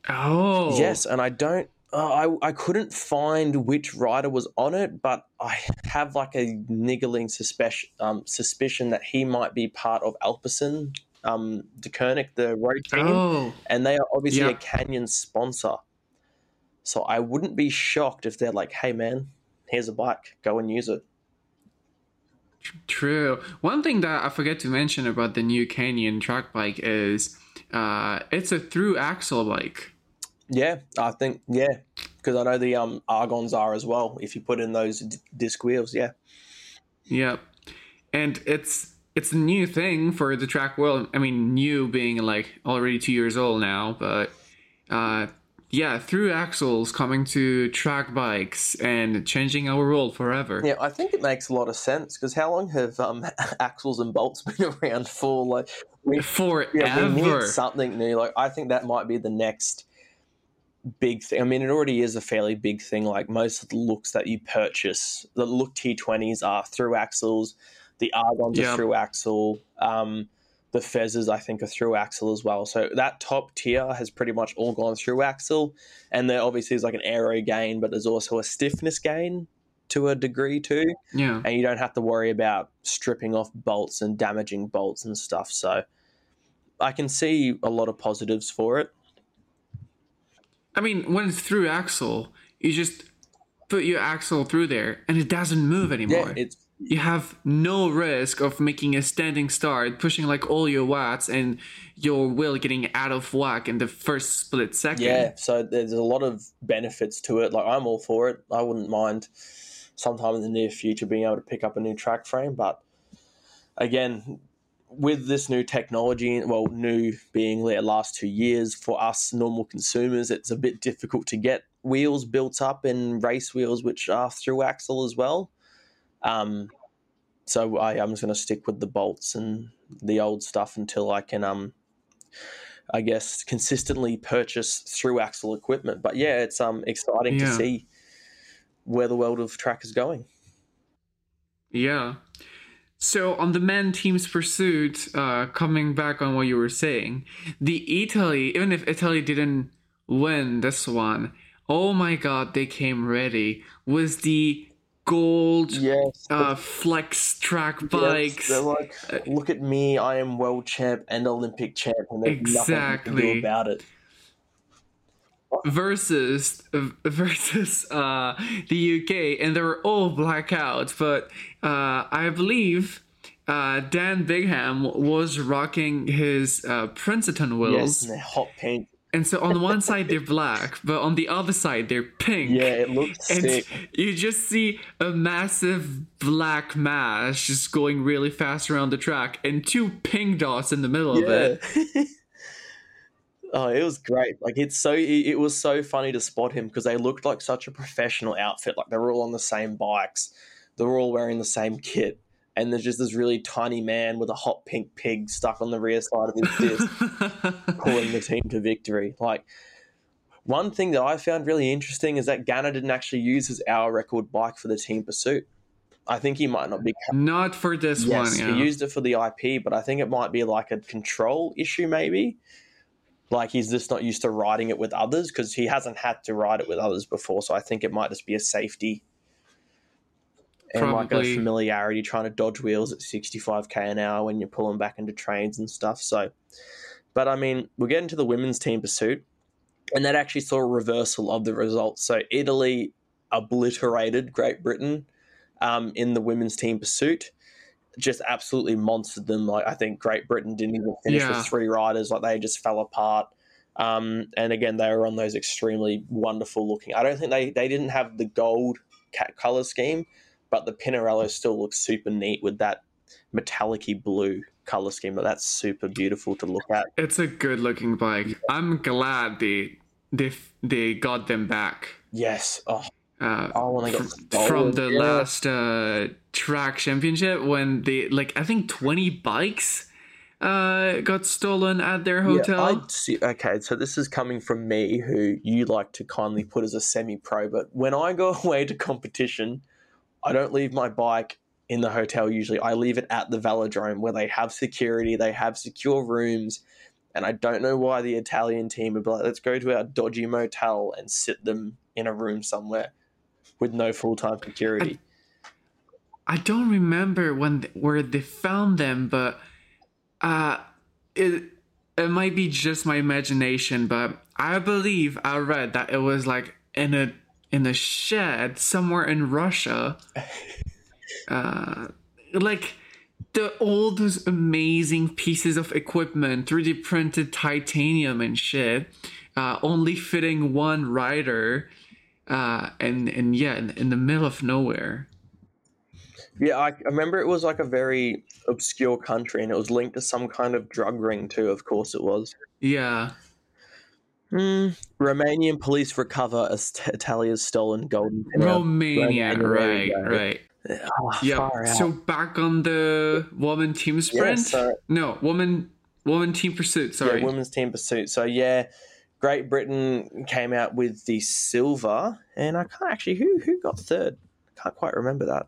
Oh, Yes, and I don't. Uh, I I couldn't find which rider was on it, but I have like a niggling suspicion um, suspicion that he might be part of Alpecin, um, Deceuninck, the road team, Oh, and they are obviously a Canyon sponsor. So I wouldn't be shocked if they're like, "Hey, man, here's a bike, go and use it." True. One thing that I forget to mention about the new Canyon track bike is uh, it's a through axle bike. Yeah, I think yeah, because I know the um Argons are as well. If you put in those d- disc wheels, yeah. yeah, And it's it's a new thing for the track world. I mean, new being like already two years old now, but uh, yeah, through axles coming to track bikes and changing our world forever. Yeah, I think it makes a lot of sense because how long have um, (laughs) axles and bolts (laughs) been around for? Like we, forever. Yeah, we need something new. Like I think that might be the next big thing. I mean, it already is a fairly big thing. Like most of the looks that you purchase, the look T20s are through axles. The Argons yep. are through axle. Um, the Fezzes, I think, are through axle as well. So that top tier has pretty much all gone through axle. And there obviously is like an aero gain, but there's also a stiffness gain to a degree too. Yeah. And you don't have to worry about stripping off bolts and damaging bolts and stuff. So I can see a lot of positives for it. I mean, when it's through axle, you just put your axle through there and it doesn't move anymore. Yeah, it's you have no risk of making a standing start, pushing like all your watts, and your wheel getting out of whack in the first split second. Yeah, so there's a lot of benefits to it. Like I'm all for it. I wouldn't mind sometime in the near future being able to pick up a new track frame, but again, with this new technology, well, new being the last two years for us normal consumers, it's a bit difficult to get wheels built up in race wheels which are through axle as well. Um, so I, I'm just going to stick with the bolts and the old stuff until I can, um, I guess, consistently purchase through axle equipment. But yeah, it's um exciting yeah. to see where the world of track is going. Yeah. So on the men team's pursuit, uh, coming back on what you were saying, the Italy, even if Italy didn't win this one, oh my god, they came ready. Was the gold yes, uh, flex track bikes. Yes, like, look at me, I am world champ and Olympic champ, and there's exactly. nothing to do about it versus (laughs) versus uh, the UK, and they were all blackouts. But uh, I believe uh, Dan Bigham was rocking his uh, Princeton wheels. Yes, hot pink. And so on one side they're black, (laughs) but on the other side they're pink. Yeah, it looks and sick. You just see a massive black mass just going really fast around the track, and two pink dots in the middle yeah. of it. (laughs) Oh, it was great. Like it's so it was so funny to spot him because they looked like such a professional outfit. Like they were all on the same bikes. They were all wearing the same kit. And there's just this really tiny man with a hot pink pig stuck on the rear side of his disc, (laughs) pulling the team to victory. Like one thing that I found really interesting is that Ganna didn't actually use his hour record bike for the team pursuit. I think he might not be. Not for this yes, one. Yeah. He used it for the IP, but I think it might be like a control issue, maybe like he's just not used to riding it with others because he hasn't had to ride it with others before. So I think it might just be a safety and Probably. like a familiarity trying to dodge wheels at 65k an hour when you're pulling back into trains and stuff. So, but I mean, we'll get into the women's team pursuit, and that actually saw a reversal of the results. So Italy obliterated Great Britain um, in the women's team pursuit just absolutely monstered them. Like I think Great Britain didn't even finish yeah. with three riders; like they just fell apart. Um, and again, they were on those extremely wonderful looking. I don't think they they didn't have the gold cat color scheme, but the Pinarello still looks super neat with that metallic blue color scheme. But that's super beautiful to look at. It's a good looking bike. I'm glad they they they got them back. Yes. Oh, uh, oh, from the yeah. last uh, track championship when they like I think twenty bikes uh, got stolen at their hotel. Yeah, see, okay, so this is coming from me, who you like to kindly put as a semi-pro. But when I go (laughs) away to competition, I don't leave my bike in the hotel. Usually, I leave it at the velodrome where they have security, they have secure rooms. And I don't know why the Italian team would be like, let's go to our dodgy motel and sit them in a room somewhere with no full time security. I, I, don't remember when where they found them, but uh, it it might be just my imagination, but I believe I read that it was like in a in a shed somewhere in Russia. (laughs) Uh, like the all those amazing pieces of equipment, 3D printed titanium and shit, uh, only fitting one rider, uh, and and yeah, in, in the middle of nowhere. Yeah, I, I remember it was like a very obscure country, and it was linked to some kind of drug ring too. Of course, it was. Yeah. Mm, Romanian police recover as Italia's stolen golden. Romania, Romania, right, right. Oh, Yeah. So back on the woman team sprint. so- no, woman woman team pursuit. Sorry. Yeah, women's team pursuit. So yeah, Great Britain came out with the silver, and I can't actually who who got third. Can't quite remember that.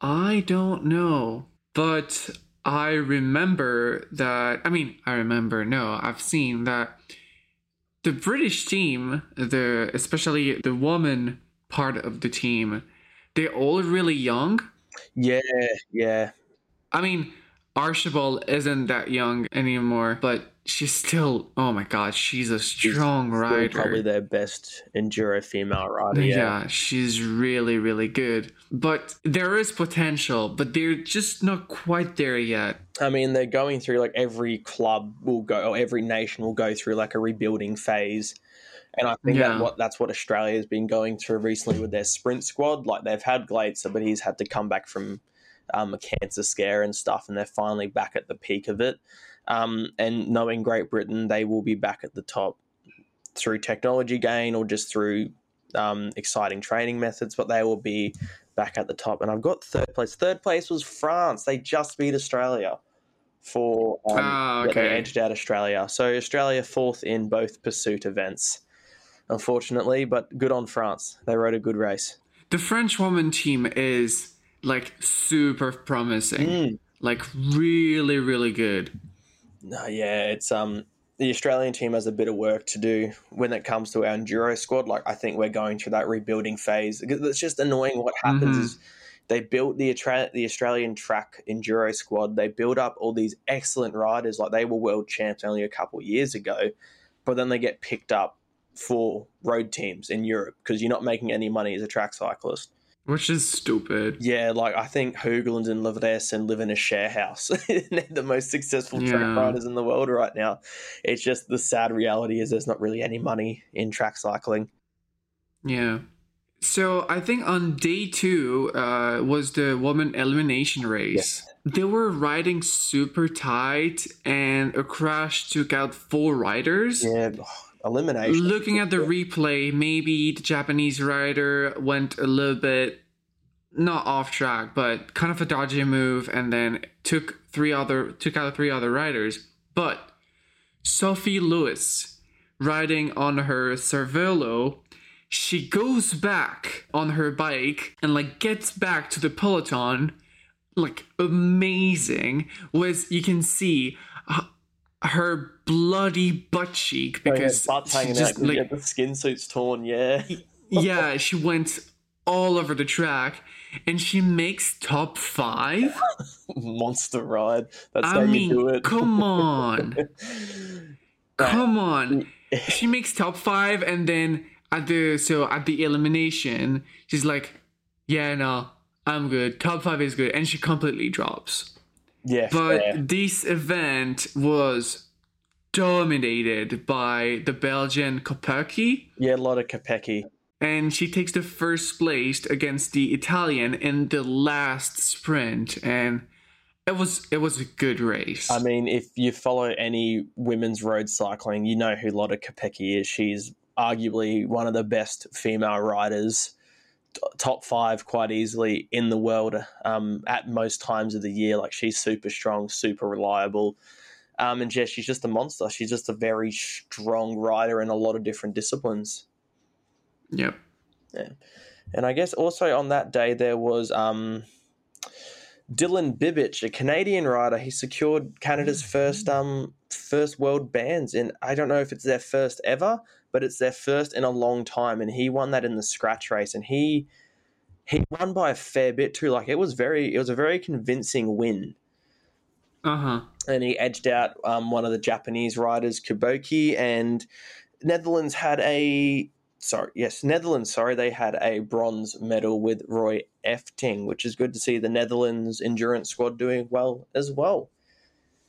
I don't know, but I remember that. I mean, I remember. No, I've seen that the British team, the especially the woman part of the team, they're all really young. Yeah, yeah, I mean, Archibald isn't that young anymore, but she's still. Oh my god, she's a strong Still rider. Probably their best enduro female rider. yeah. Yeah. she's really, really good. But there is potential, but they're just not quite there yet. I mean, they're going through like every club will go, or every nation will go through like a rebuilding phase. And I think Yeah. that what that's what Australia has been going through recently with their sprint squad. Like they've had Glaetzer, but he's had to come back from um, a cancer scare and stuff, and they're finally back at the peak of it. Um, and knowing Great Britain, they will be back at the top through technology gain or just through um, exciting training methods, but they will be back at the top. And I've got third place. Third place was France. They just beat Australia for um, Ah, yeah, they okay. edged out Australia. So Australia fourth in both pursuit events, unfortunately, but good on France. They rode a good race. The French woman team is like super promising. Mm. Like really, really good. No, yeah, it's um the Australian team has a bit of work to do when it comes to our enduro squad. Like I think we're going through that rebuilding phase. It's just annoying. What happens Mhm. is they built the the Australian track enduro squad. They build up all these excellent riders. Like they were world champs only a couple of years ago, but then they get picked up for road teams in Europe because you're not making any money as a track cyclist. Which is stupid. Yeah, like I think Hoogland and Lavreysen live in a share house. (laughs) They're the most successful track Yeah. riders in the world right now. It's just the sad reality is there's not really any money in track cycling. Yeah. So I think on day two uh, was the woman elimination race. They were riding super tight, and a crash took out four riders. Yeah, elimination. Looking at the replay, maybe the Japanese rider went a little bit not off track, but kind of a dodgy move, and then took three other took out three other riders. But Sophie Lewis, riding on her Cervelo, she goes back on her bike and like gets back to the peloton, like amazing. Was you can see. Her bloody butt cheek Oh, yeah, because butts she hanging just out like yeah, the skin suit's torn. Yeah, yeah she went all over the track and she makes top five (laughs) monster ride. That's i how mean you do it. come on (laughs) come on (laughs) she makes top five and then at the so at the elimination she's like yeah no i'm good top five is good and she completely drops yeah, but fair. this event was dominated by the belgian kopecky yeah, a lot of Kopecky. and she takes the first place against the Italian in the last sprint, and it was it was a good race. I mean, if you follow any women's road cycling, you know who Lotte Kopecky is. She's arguably one of the best female riders, top five quite easily in the world um, at most times of the year. Like she's super strong, super reliable. Um, and yeah, she's just a monster. She's just a very strong rider in a lot of different disciplines. yep. Yeah. And I guess also on that day there was um, Dylan Bibic, a Canadian rider. He secured Canada's first um first world bands, and I don't know if it's their first ever, but it's their first in a long time. And he won that in the scratch race, and he he won by a fair bit too. Like it was very it was a very convincing win. Uh huh. and he edged out um, one of the Japanese riders, Kuboki, and Netherlands had a sorry, yes, Netherlands. Sorry, they had a bronze medal with Roy Eefting, which is good to see the Netherlands endurance squad doing well as well.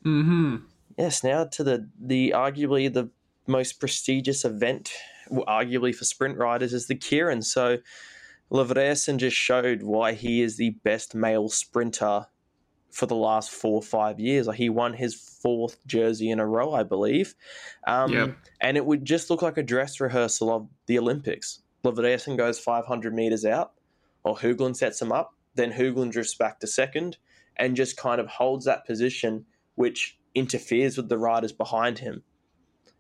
Mm-hmm. Yes, now to the the arguably the most prestigious event, arguably for sprint riders, is the Keirin. So Lavreysen just showed why he is the best male sprinter for the last four or five years. Like he won his fourth jersey in a row, I believe. Um, Yep. And it would just look like a dress rehearsal of the Olympics. Lavreysen goes 500 meters out, or Hoogland sets him up. Then Hoogland drifts back to second and just kind of holds that position, which interferes with the riders behind him.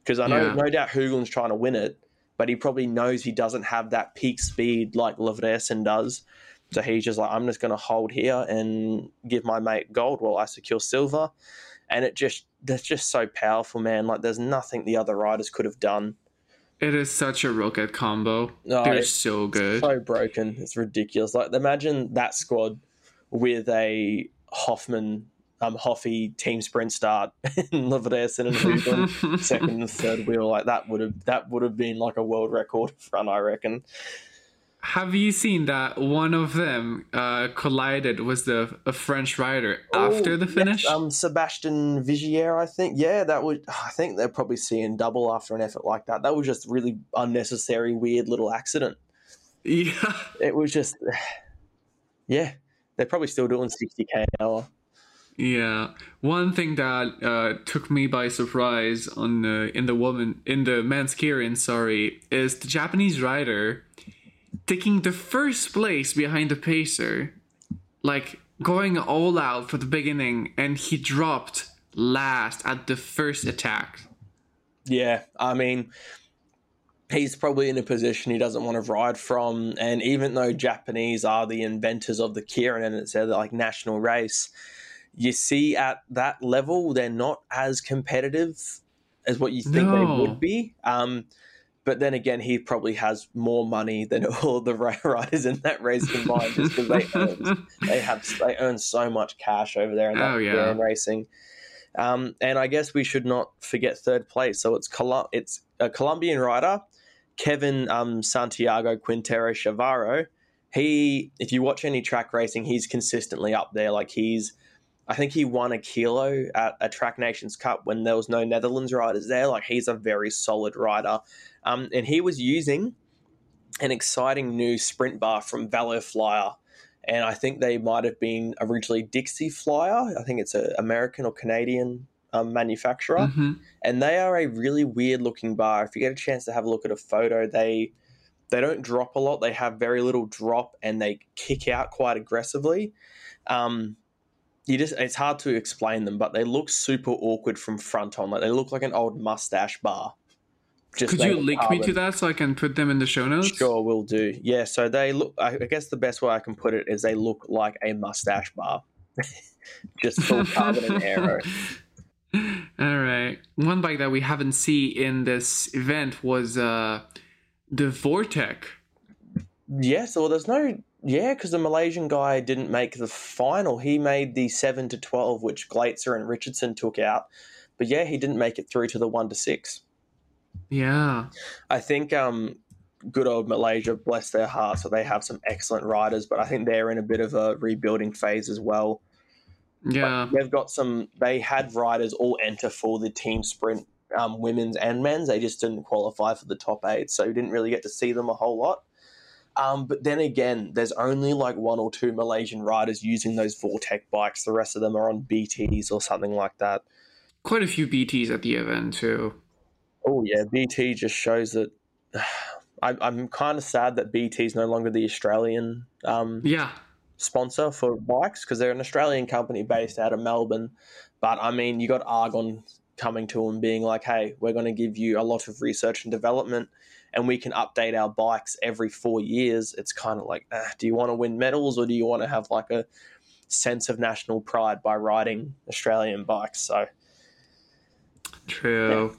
Because I know, Yeah. no doubt, Hoogland's trying to win it, but he probably knows he doesn't have that peak speed like Lavreysen does. So he's just like, I'm just going to hold here and give my mate gold while I secure silver. And it just, that's just so powerful, man. Like, there's nothing the other riders could have done. It is such a rocket combo. No, They're it's so good. so broken. It's ridiculous. Like, imagine that squad with a Hoffman, um, Hoffy team sprint start (laughs) and and Hoogland (laughs) second and third wheel. Like, that would have, that would have been like a world record (laughs) run, I reckon. Have you seen that one of them uh, collided with the a French rider Oh, after the yes, finish? um, Sébastien Vigier, I think. Yeah, that would. (sighs) I think they're probably seeing double after an effort like that. That was just really unnecessary, weird little accident. yeah. It was just, (sighs) yeah. They're probably still doing sixty k an hour. Yeah, one thing that uh, took me by surprise on the in the woman in the men's Keirin, sorry, is the Japanese rider taking the first place behind the pacer, like going all out for the beginning, and he dropped last at the first attack. Yeah, I mean, he's probably in a position he doesn't want to ride from. And even though Japanese are the inventors of the Keirin and it's their like national race, you see at that level they're not as competitive as what you think No. they would be. Um, but then again, he probably has more money than (laughs) all the riders in that race combined, just because they earn (laughs) they have they earn so much cash over there in that Oh, yeah. racing. Um, and I guess we should not forget third place. So it's Col- it's a Colombian rider, Kevin um, Santiago Quintero Chavarro. He, if you watch any track racing, he's consistently up there. Like he's, I think he won a kilo at a Track Nations Cup when there was no Netherlands riders there. Like he's a very solid rider, um, and he was using an exciting new sprint bar from Valo Flyer and I think they might have been originally Dixie Flyer. I think it's an American or Canadian um, manufacturer, Mhm. and they are a really weird looking bar. If you get a chance to have a look at a photo, they they don't drop a lot. They have very little drop, and they kick out quite aggressively. Um, you just it's hard to explain them, but they look super awkward from front on. Like they look like an old mustache bar. Just Could you link me to that so I can put them in the show notes? Sure, will do. Yeah, so they look. I I guess the best way I can put it is they look like a mustache bar, (laughs) just full (laughs) carbon and aero. (laughs) All right. One bike that we haven't seen in this event was uh, the Vortec. Yeah, so there's no. Yeah, because the Malaysian guy didn't make the final. He made the seven to twelve, which Glaetzer and Richardson took out. But yeah, he didn't make it through to the one to six. Yeah. I think um, good old Malaysia, bless their hearts, so they have some excellent riders, but I think they're in a bit of a rebuilding phase as well. Yeah. They've got some. They had riders all enter for the team sprint, um, women's and men's. They just didn't qualify for the top eight, so you didn't really get to see them a whole lot. Um, but then again, there's only like one or two Malaysian riders using those Vortec bikes. The rest of them are on BTs or something like that. Quite a few BTs at the event too. Oh yeah, BT just shows that. (sighs) I, I'm kind of sad that BT is no longer the Australian um, Yeah. sponsor for bikes because they're an Australian company based out of Melbourne. But I mean, you got Argon coming to them being like, hey, we're going to give you a lot of research and development and we can update our bikes every four years. It's kind of like, ah, do you want to win medals or do you want to have like a sense of national pride by riding Australian bikes? So, True.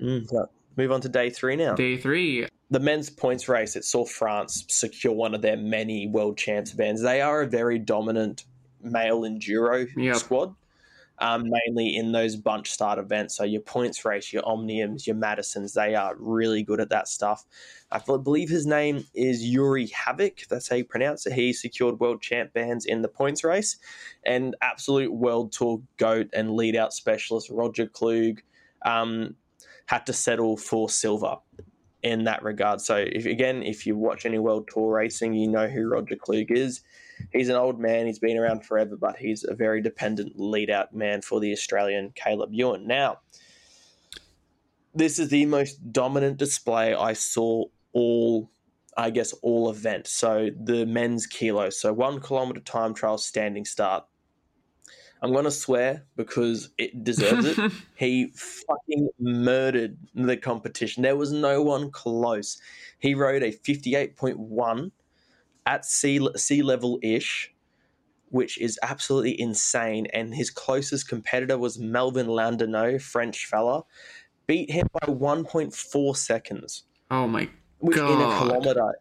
mm, so move on to day three now. Day three. the men's points race, it saw France secure one of their many world champs bands. They are a very dominant male enduro Yep. squad. Um, mainly in those bunch start events. So your points race, your Omniums, your Madisons, they are really good at that stuff. I believe his name is Yoeri Havik. That's how you pronounce it. He secured world champ bands in the points race, and absolute world tour goat and lead out specialist Roger Kluge um, had to settle for silver in that regard. So if again, if you watch any world tour racing, you know who Roger Kluge is he's an old man. He's been around forever, but he's a very dependent lead out man for the Australian Caleb Ewan. Now, this is the most dominant display I saw all, I guess, all event. So the men's kilo. So one kilometer time trial standing start. I'm going to swear because it deserves it. (laughs) he fucking murdered the competition. There was no one close. He rode a 58.1 at sea sea level ish, which is absolutely insane. And his closest competitor was Melvin Landerneau, French fella, beat him by 1.4 seconds. Oh my which god! in a kilometer,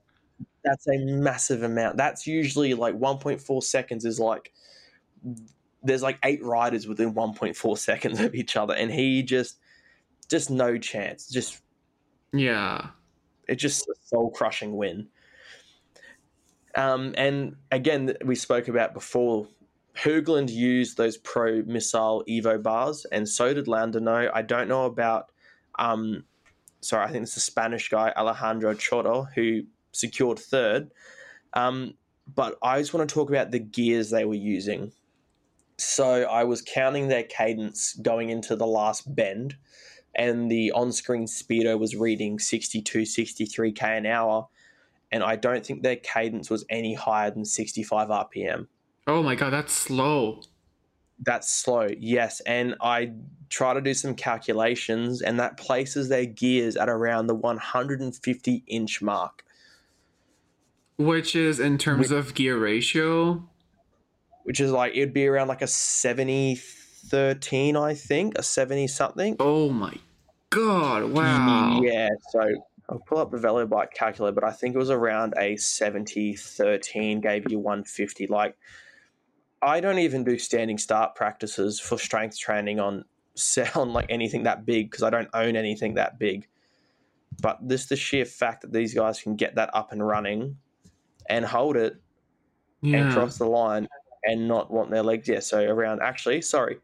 that's a massive amount. That's usually like 1.4 seconds is like there's like eight riders within 1.4 seconds of each other, and he just just no chance. Just yeah, it's just a soul crushing win. Um, and again, we spoke about before. Hoogland used those pro missile Evo bars, and so did Landerneau. I don't know about, um, sorry, I think it's the Spanish guy, Alejandro Choto, who secured third. Um, but I just want to talk about the gears they were using. So I was counting their cadence going into the last bend, and the on screen speedo was reading 62, 63k an hour and I don't think their cadence was any higher than 65 RPM. Oh my god, that's slow. That's slow, yes. And I try to do some calculations, and that places their gears at around the 150 inch mark. Which is in terms which, of gear ratio? Which is like, it'd be around like a 70 13, I think, a 70 something. Oh my god, wow. Yeah, so I'll pull up the Velo Bike calculator, but I think it was around a 70 13, gave you 150. Like, I don't even do standing start practices for strength training on (laughs) sound like anything that big because I don't own anything that big. But this the sheer fact that these guys can get that up and running and hold it yeah. and cross the line and not want their legs. Yeah, so around actually, sorry,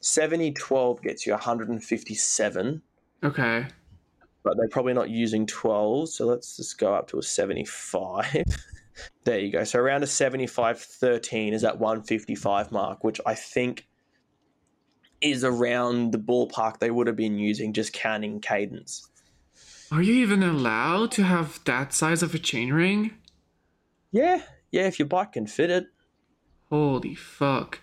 70 12 gets you 157. Okay but they're probably not using 12. So let's just go up to a 75. (laughs) there you go. So around a 75 13 is that 155 mark, which I think is around the ballpark they would have been using just counting cadence. Are you even allowed to have that size of a chainring? Yeah, yeah, if your bike can fit it. Holy fuck.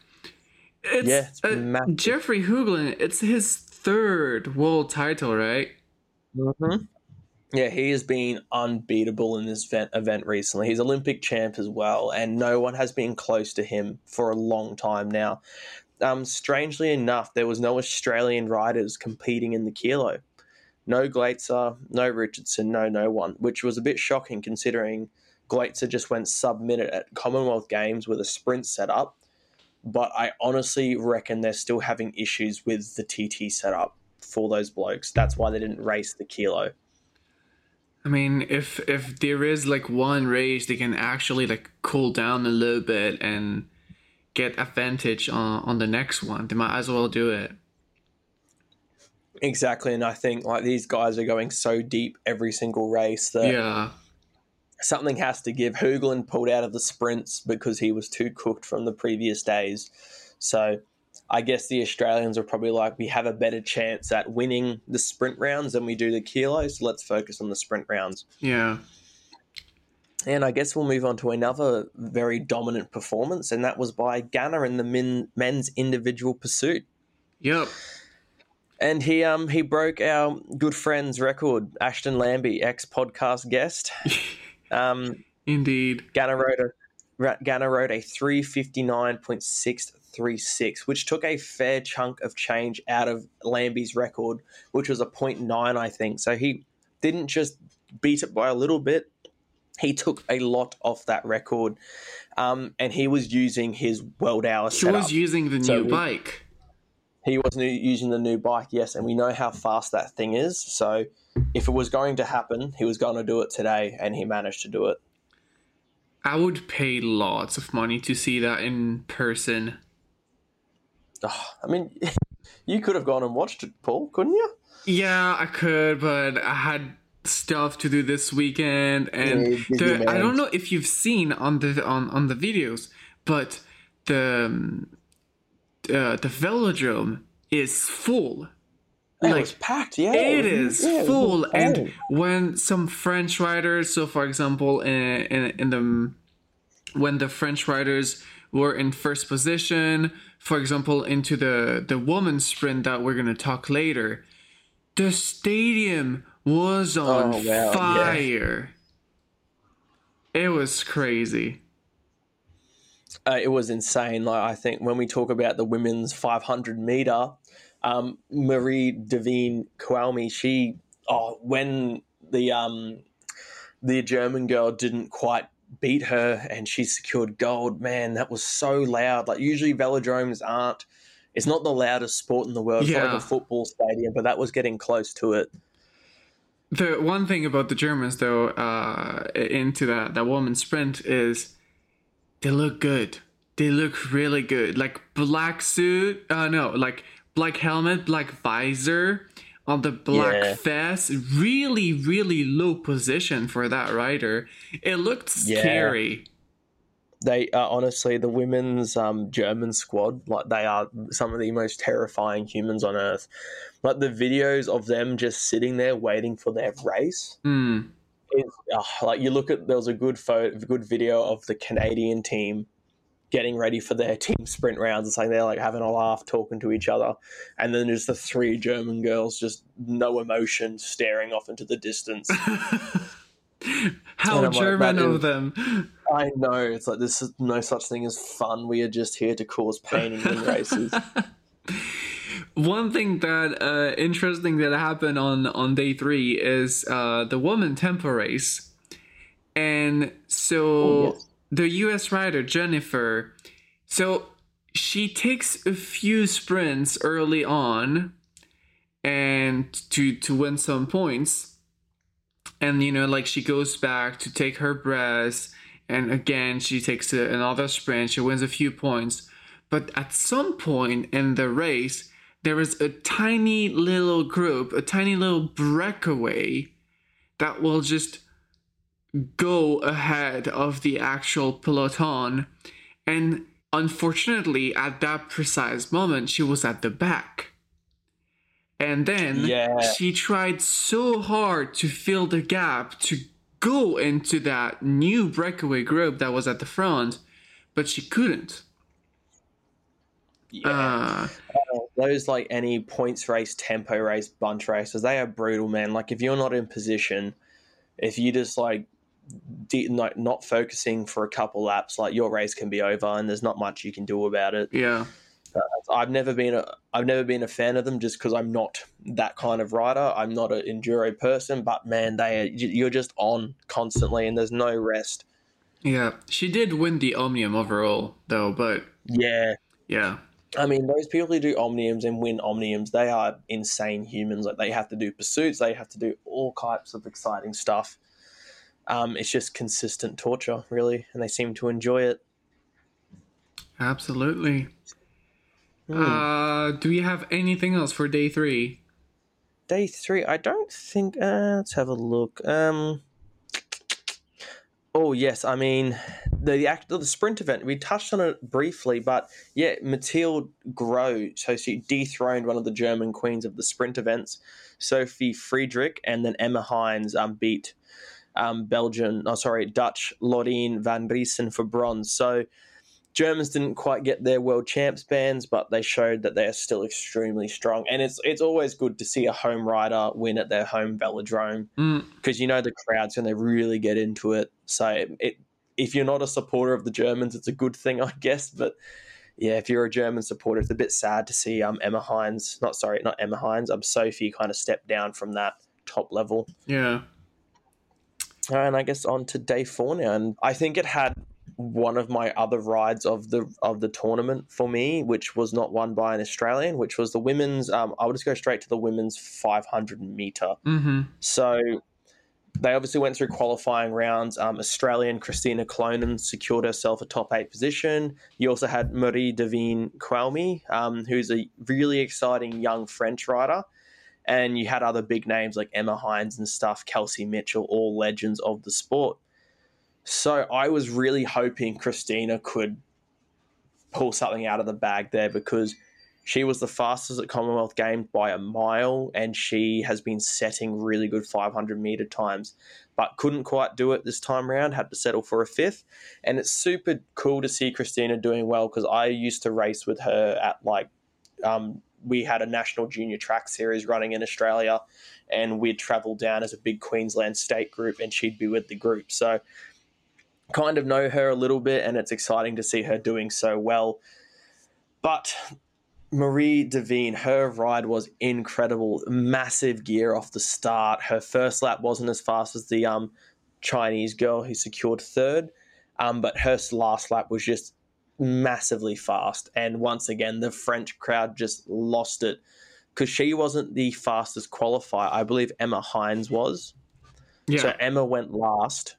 It's, yeah, it's uh, Jeffrey Hoogland, it's his third world title, right? Mm-hmm. Yeah, he has been unbeatable in this event, event recently. He's Olympic champ as well, and no one has been close to him for a long time now. Um, strangely enough, there was no Australian riders competing in the kilo. No Glaetzer, no Richardson, no no one, which was a bit shocking considering Glaetzer just went sub minute at Commonwealth Games with a sprint setup. But I honestly reckon they're still having issues with the TT setup for those blokes. That's why they didn't race the kilo. I mean, if if there is like one race they can actually like cool down a little bit and get advantage on on the next one, they might as well do it. Exactly, and I think like these guys are going so deep every single race that yeah, something has to give. Hoogland pulled out of the sprints because he was too cooked from the previous days. So I guess the Australians are probably like, we have a better chance at winning the sprint rounds than we do the kilos. So let's focus on the sprint rounds. Yeah. And I guess we'll move on to another very dominant performance, and that was by Ganna in the men, men's individual pursuit. Yep. And he um he broke our good friend's record, Ashton Lambie, ex podcast guest. (laughs) um, Indeed. Ganna rode a Ganna rode a three fifty nine point six three six, which took a fair chunk of change out of Lambie's record, which was a 0.9, I think. So he didn't just beat it by a little bit, he took a lot off that record. Um, and he was using his world hour He was using the so new bike. he wasn't using the new bike, yes, and we know how fast that thing is. So if it was going to happen, he was going to do it today, and he managed to do it. I would pay lots of money to see that in person. Oh, I mean, (laughs) you could have gone and watched it, Paul, couldn't you? Yeah, I could, but I had stuff to do this weekend, and Yeah, the, I don't know if you've seen on the on on the videos, but the uh, the velodrome is full. It Like, packed, yeah. It is yeah, it full, and insane. when some French riders, so for example, in, in in the when the French riders were in first position, for example, into the the women's sprint that we're gonna talk later, the stadium was on Oh, wow, yeah. fire. It was crazy. uh, it was insane. Like I think when we talk about the women's 500 meter, um, Marie Devine Koualmi, she oh when the um the German girl didn't quite beat her and she secured gold. Man, that was so loud. Like usually velodromes aren't. It's not the loudest sport in the world. It's not Yeah. like a football stadium, but that was getting close to it. The one thing about the Germans, though, uh, into that that women's sprint is they look good. They look really good. Like black suit, uh, no, like black helmet, black visor on the black Yeah. vest. Really, really low position for that rider. It looked Yeah. scary. They are honestly the women's um, German squad. Like they are some of the most terrifying humans on earth. Like the videos of them just sitting there waiting for their race. Hmm. Is, oh, like you look at there was a good photo, good video of the Canadian team getting ready for their team sprint rounds. It's like they're like having a laugh, talking to each other, and then there's the three German girls just no emotion, staring off into the distance. (laughs) How And I'm like, German of is- them. I know it's like this is no such thing as fun. We are just here to cause pain and win (laughs) races. One thing that uh, interesting that happened on on day three is uh, the woman tempo race, and so Oh, yes. The U.S. rider Jennifer, so she takes a few sprints early on, and to to win some points, and you know like she goes back to take her breath, and again she takes a, another sprint, she wins a few points, but at some point in the race there is a tiny little group, a tiny little breakaway that will just go ahead of the actual peloton. And unfortunately, at that precise moment, she was at the back. And then Yeah. she tried so hard to fill the gap to go into that new breakaway group that was at the front, but she couldn't. Yeah. Uh, Those like any points race, tempo race, bunch races, they are brutal, man. Like if you're not in position, if you just like de- not, not focusing for a couple laps, like your race can be over, and there's not much you can do about it. yeah. I've never been a I've never been a fan of them just because I'm not that kind of rider. I'm not an enduro person, but man, they are, you're just on constantly, and there's no rest. Yeah, she did win the Omnium overall, though, but Yeah, yeah. I mean, those people who do omniums and win omniums, they are insane humans. Like they have to do pursuits, they have to do all types of exciting stuff. Um, it's just consistent torture, really, and they seem to enjoy it. Absolutely. Hmm. Uh, do we have anything else for day three? Day three, I don't think. Uh, let's have a look. Um, oh yes, I mean the act the sprint event. We touched on it briefly, but yeah, Mathilde Gros. So she dethroned one of the German queens of the sprint events, Sophie Friedrich, and then Emma Hinze um, beat um, Belgian. Oh, sorry, Dutch Laurine van Riessen for bronze. So. Germans didn't quite get their world champs bands, but they showed that they are still extremely strong. And it's it's always good to see a home rider win at their home velodrome Mm, because you know the crowd's going to really get into it. So it, it if you're not a supporter of the Germans, it's a good thing, I guess. But yeah, if you're a German supporter, it's a bit sad to see um Emma Hinze, not sorry, not Emma Hinze, I'm um Sophie kind of step down from that top level. yeah. And I guess on to day four now, and I think it had one of my other rides of the of the tournament for me, which was not won by an Australian, which was the women's. Um, I'll just go straight to the women's 500 meter. Mm-hmm. So they obviously went through qualifying rounds. Um, Australian Kristina Clonan secured herself a top eight position. You also had Marie-Divine Kouamé, um, who's a really exciting young French rider. And you had other big names like Emma Hinze and stuff, Kelsey Mitchell, all legends of the sport. So I was really hoping Kristina could pull something out of the bag there because she was the fastest at Commonwealth Games by a mile, and she has been setting really good 500 meter times, but couldn't quite do it this time around. Had to settle for a fifth, and it's super cool to see Christina doing well because I used to race with her at like. Um, we had a national junior track series running in Australia, and we'd travel down as a big Queensland state group, and she'd be with the group. So, kind of know her a little bit, and it's exciting to see her doing so well. But Marie-Divine, her ride was incredible. Massive gear off the start. Her first lap wasn't as fast as the um, Chinese girl who secured third, um, but her last lap was just massively fast. And once again, the French crowd just lost it because she wasn't the fastest qualifier. I believe Emma Hinze was. Yeah. So Emma went last.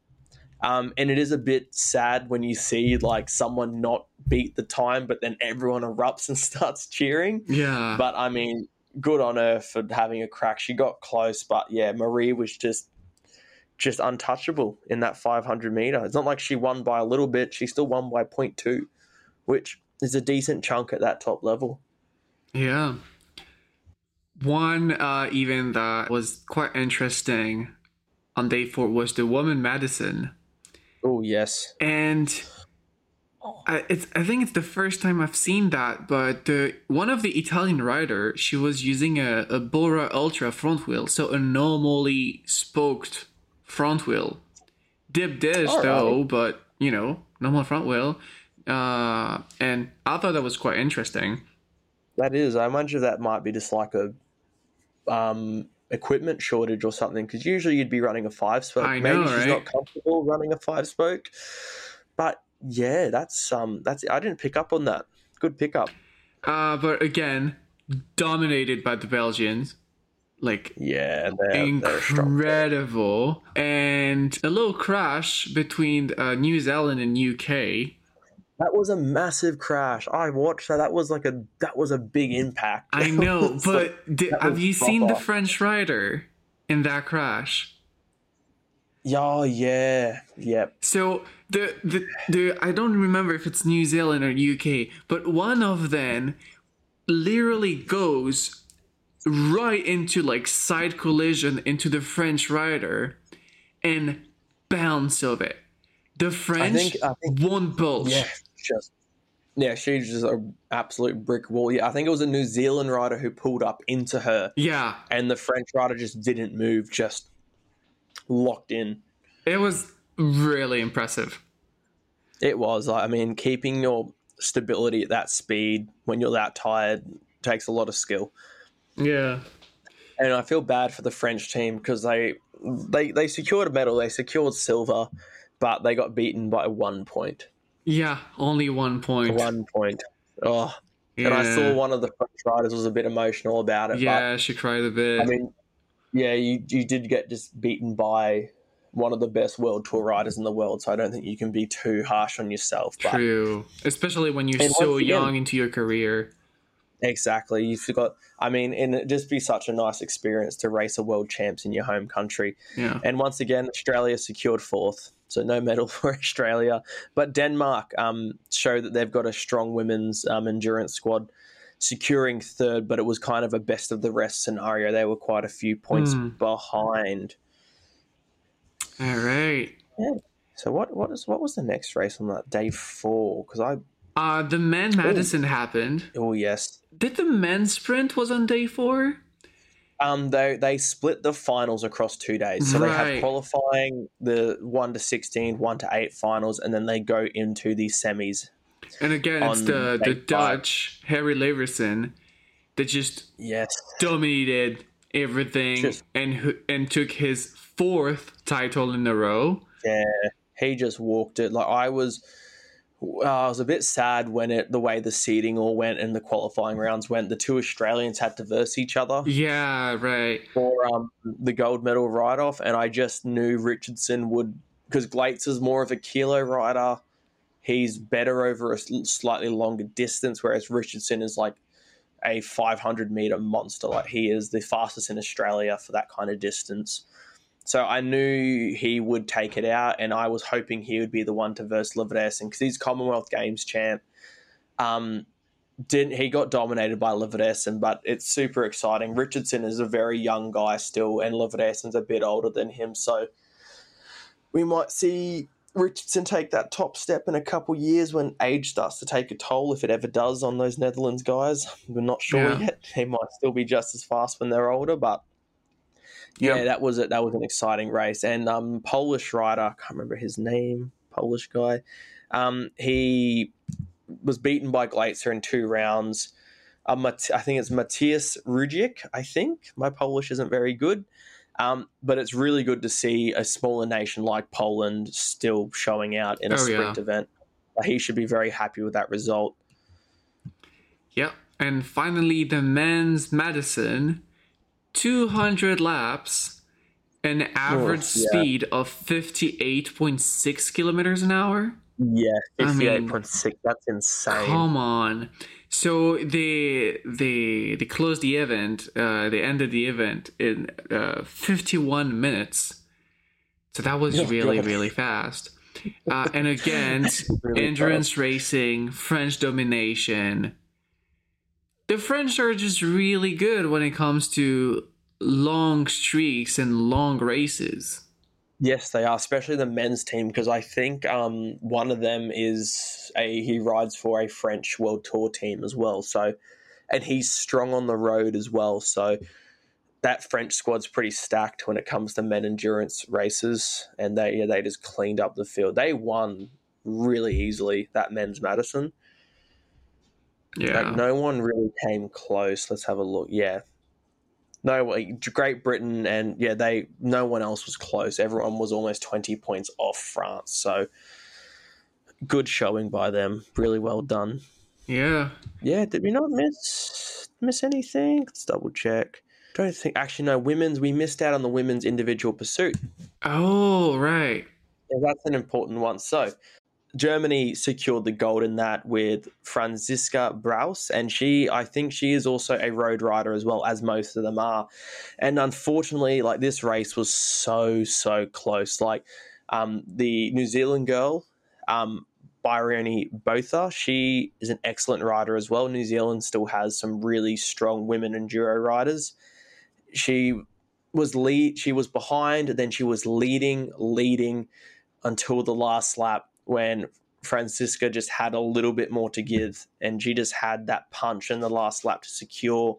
Um, and it is a bit sad when you see like someone not beat the time, but then everyone erupts and (laughs) starts cheering. yeah. But I mean, good on her for having a crack. She got close, but yeah, Marie was just just untouchable in that 500 meter. It's not like she won by a little bit; she still won by 0.2, which is a decent chunk at that top level. Yeah. One uh, even that was quite interesting on day four was the woman Madison. Oh yes, and I, it's, I think it's the first time I've seen that. But the one of the Italian rider, she was using a, a Bora Ultra front wheel, so a normally spoked front wheel. Deep dish All though, right. but you know, normal front wheel. Uh, and I thought that was quite interesting. that is. I imagine that might be just like a um, equipment shortage or something. Because usually you'd be running a five spoke. I Maybe know, she's right? not comfortable running a five spoke. But yeah, that's um, that's. I didn't pick up on that. Good pickup. Uh, but again, dominated by the Belgians. Like Yeah, they're, they're incredible and a little crash between uh, new zealand and uk That was a massive crash. I watched that. That was like a that was a big impact. i (laughs) know but like- di- that have you seen the french rider in that crash oh yeah, yep. so the, the the i don't remember if it's new zealand or uk but one of them literally goes right into like side collision into the french rider and bounce of it the french think- I think- won't budge Yeah, just yeah, she's just an absolute brick wall. Yeah, I think it was a New Zealand rider who pulled up into her, yeah and the French rider just didn't move, just locked in. It was really impressive. It was. I mean, keeping your stability at that speed when you're that tired takes a lot of skill. Yeah. and I feel bad for the French team because they they they secured a medal, they secured silver, but they got beaten by one point. Yeah, only one point. One point. Oh, yeah. and I saw one of the French riders was a bit emotional about it. Yeah, she cried a bit. I mean, yeah, you you did get just beaten by one of the best world tour riders in the world, so I don't think you can be too harsh on yourself. But True. Especially when you're And so again- young into your career. Exactly. You forgot. I mean, and it'd just be such a nice experience to race a world champs in your home country. Yeah. And once again, Australia secured fourth, so no medal (laughs) for Australia. But Denmark um, show that they've got a strong women's um, endurance squad, securing third. But it was kind of a best of the rest scenario. They were quite a few points Hmm. behind. All right. So what what is what was the next race on that day four? Because I Uh the men Madison happened. oh yes. Did the men's sprint was on day four? Um, they they split the finals across two days. So they have qualifying, the one to 16, one to eight finals, and then they go into the semis. And again, it's the the five. Dutch Harrie Lavreysen that just Yes, dominated everything Just- and and took his fourth title in a row. yeah, he just walked it. Like I was, uh, I was a bit sad when it the way the seeding all went and the qualifying rounds went. The two Australians had to verse each other Yeah, right. for um, the gold medal ride off, and I just knew Richardson would because Glaetzer is more of a kilo rider. He's better over a slightly longer distance, whereas Richardson is like a 500 meter monster. Like he is the fastest in Australia for that kind of distance. So I knew he would take it out, and I was hoping he would be the one to verse Lavreysen because he's Commonwealth Games champ. Um, didn't he got dominated by Lavreysen, but it's super exciting. Richardson is a very young guy still, and Lavreysen's a bit older than him, so we might see Richardson take that top step in a couple years when age starts to take a toll, if it ever does, on those Netherlands guys. We're not sure Yeah. yet. They might still be just as fast when they're older, but yeah, that was it. That was an exciting race. And um, Polish rider, I can't remember his name, Polish guy. Um, he was beaten by Glaetzer in two rounds. Uh, Mat- I think it's Matthias Rudzic. I think my Polish isn't very good, um, but it's really good to see a smaller nation like Poland still showing out in a Oh, yeah. sprint event. Uh, He should be very happy with that result. Yep. And finally, the men's Madison, 200 laps, an average yeah. speed of 58.6 kilometers an hour. Yeah, I mean, fifty-eight point six. That's insane. Come on. So they they they closed the event. Uh, they ended the event in uh, 51 minutes. So that was (laughs) really really fast. Uh, and against (laughs) Really endurance racing, French domination. The French are just really good when it comes to long streaks and long races. Yes, they are, especially the men's team, because I think um, one of them is a he rides for a French World Tour team as well. So, and he's strong on the road as well. So, that French squad's pretty stacked when it comes to men endurance races, and they yeah, they just cleaned up the field. They won really easily that men's Madison. Yeah. Like, no one really came close. Let's have a look. Yeah. No, Great Britain and yeah, they no one else was close. Everyone was almost twenty points off France. So good showing by them. Really well done. yeah. Yeah, did we not miss miss anything? Let's double check. Don't think actually no women's. We missed out on the women's individual pursuit. Oh, right. Yeah, that's an important one. So, Germany secured the gold in that with Franziska Brauße, and she, I think, she is also a road rider as well as most of them are. And unfortunately, like this race was so so close. Like um, the New Zealand girl, um, Bryony Botha, she is an excellent rider as well. New Zealand still has some really strong women enduro riders. She was lead. She was behind, then she was leading, leading until the last lap when Franziska just had a little bit more to give, and she just had that punch in the last lap to secure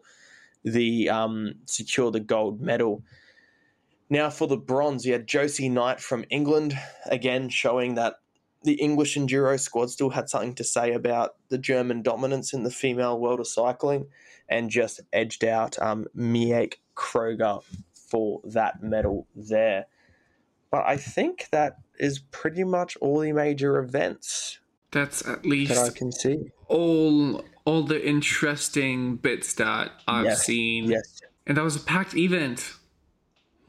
the um, secure the gold medal. Now for the bronze, you had Josie Knight from England again, showing that the English enduro squad still had something to say about the German dominance in the female world of cycling, and just edged out um, Mieke Kröger for that medal there. But I think that is pretty much all the major events That's at least that I can see. all all the interesting bits that I've Yes, seen. Yes. And that was a packed event.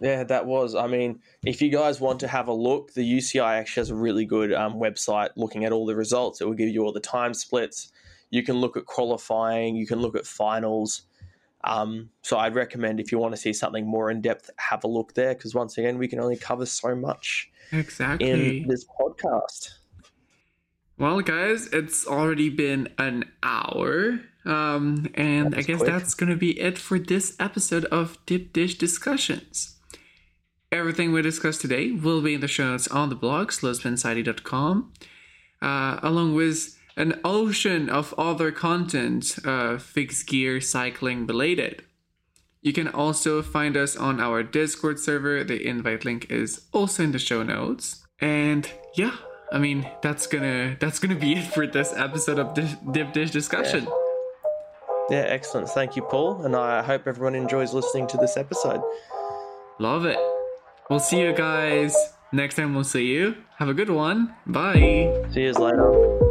Yeah, that was. I mean, if you guys want to have a look, the UCI actually has a really good um, website looking at all the results. It will give you all the time splits. You can look at qualifying, you can look at finals. Um, so I'd recommend if you want to see something more in depth, have a look there because once again, we can only cover so much Exactly. in this podcast. Well, guys, it's already been an hour. Um, and I guess quick. that's going to be it for this episode of Deep Dish Discussions. Everything we discussed today will be in the show notes on the blog, slowspinsociety.com, uh, along with an ocean of other content, uh, fixed gear cycling related. You can also find us on our Discord server. The invite link is also in the show notes. And yeah, I mean that's gonna that's gonna be (laughs) it for this episode of Dish, Deep Dish discussion. Yeah, excellent. Thank you, Paul. And I hope everyone enjoys listening to this episode. Love it. We'll see you guys next time. We'll see you. Have a good one. Bye. See you later.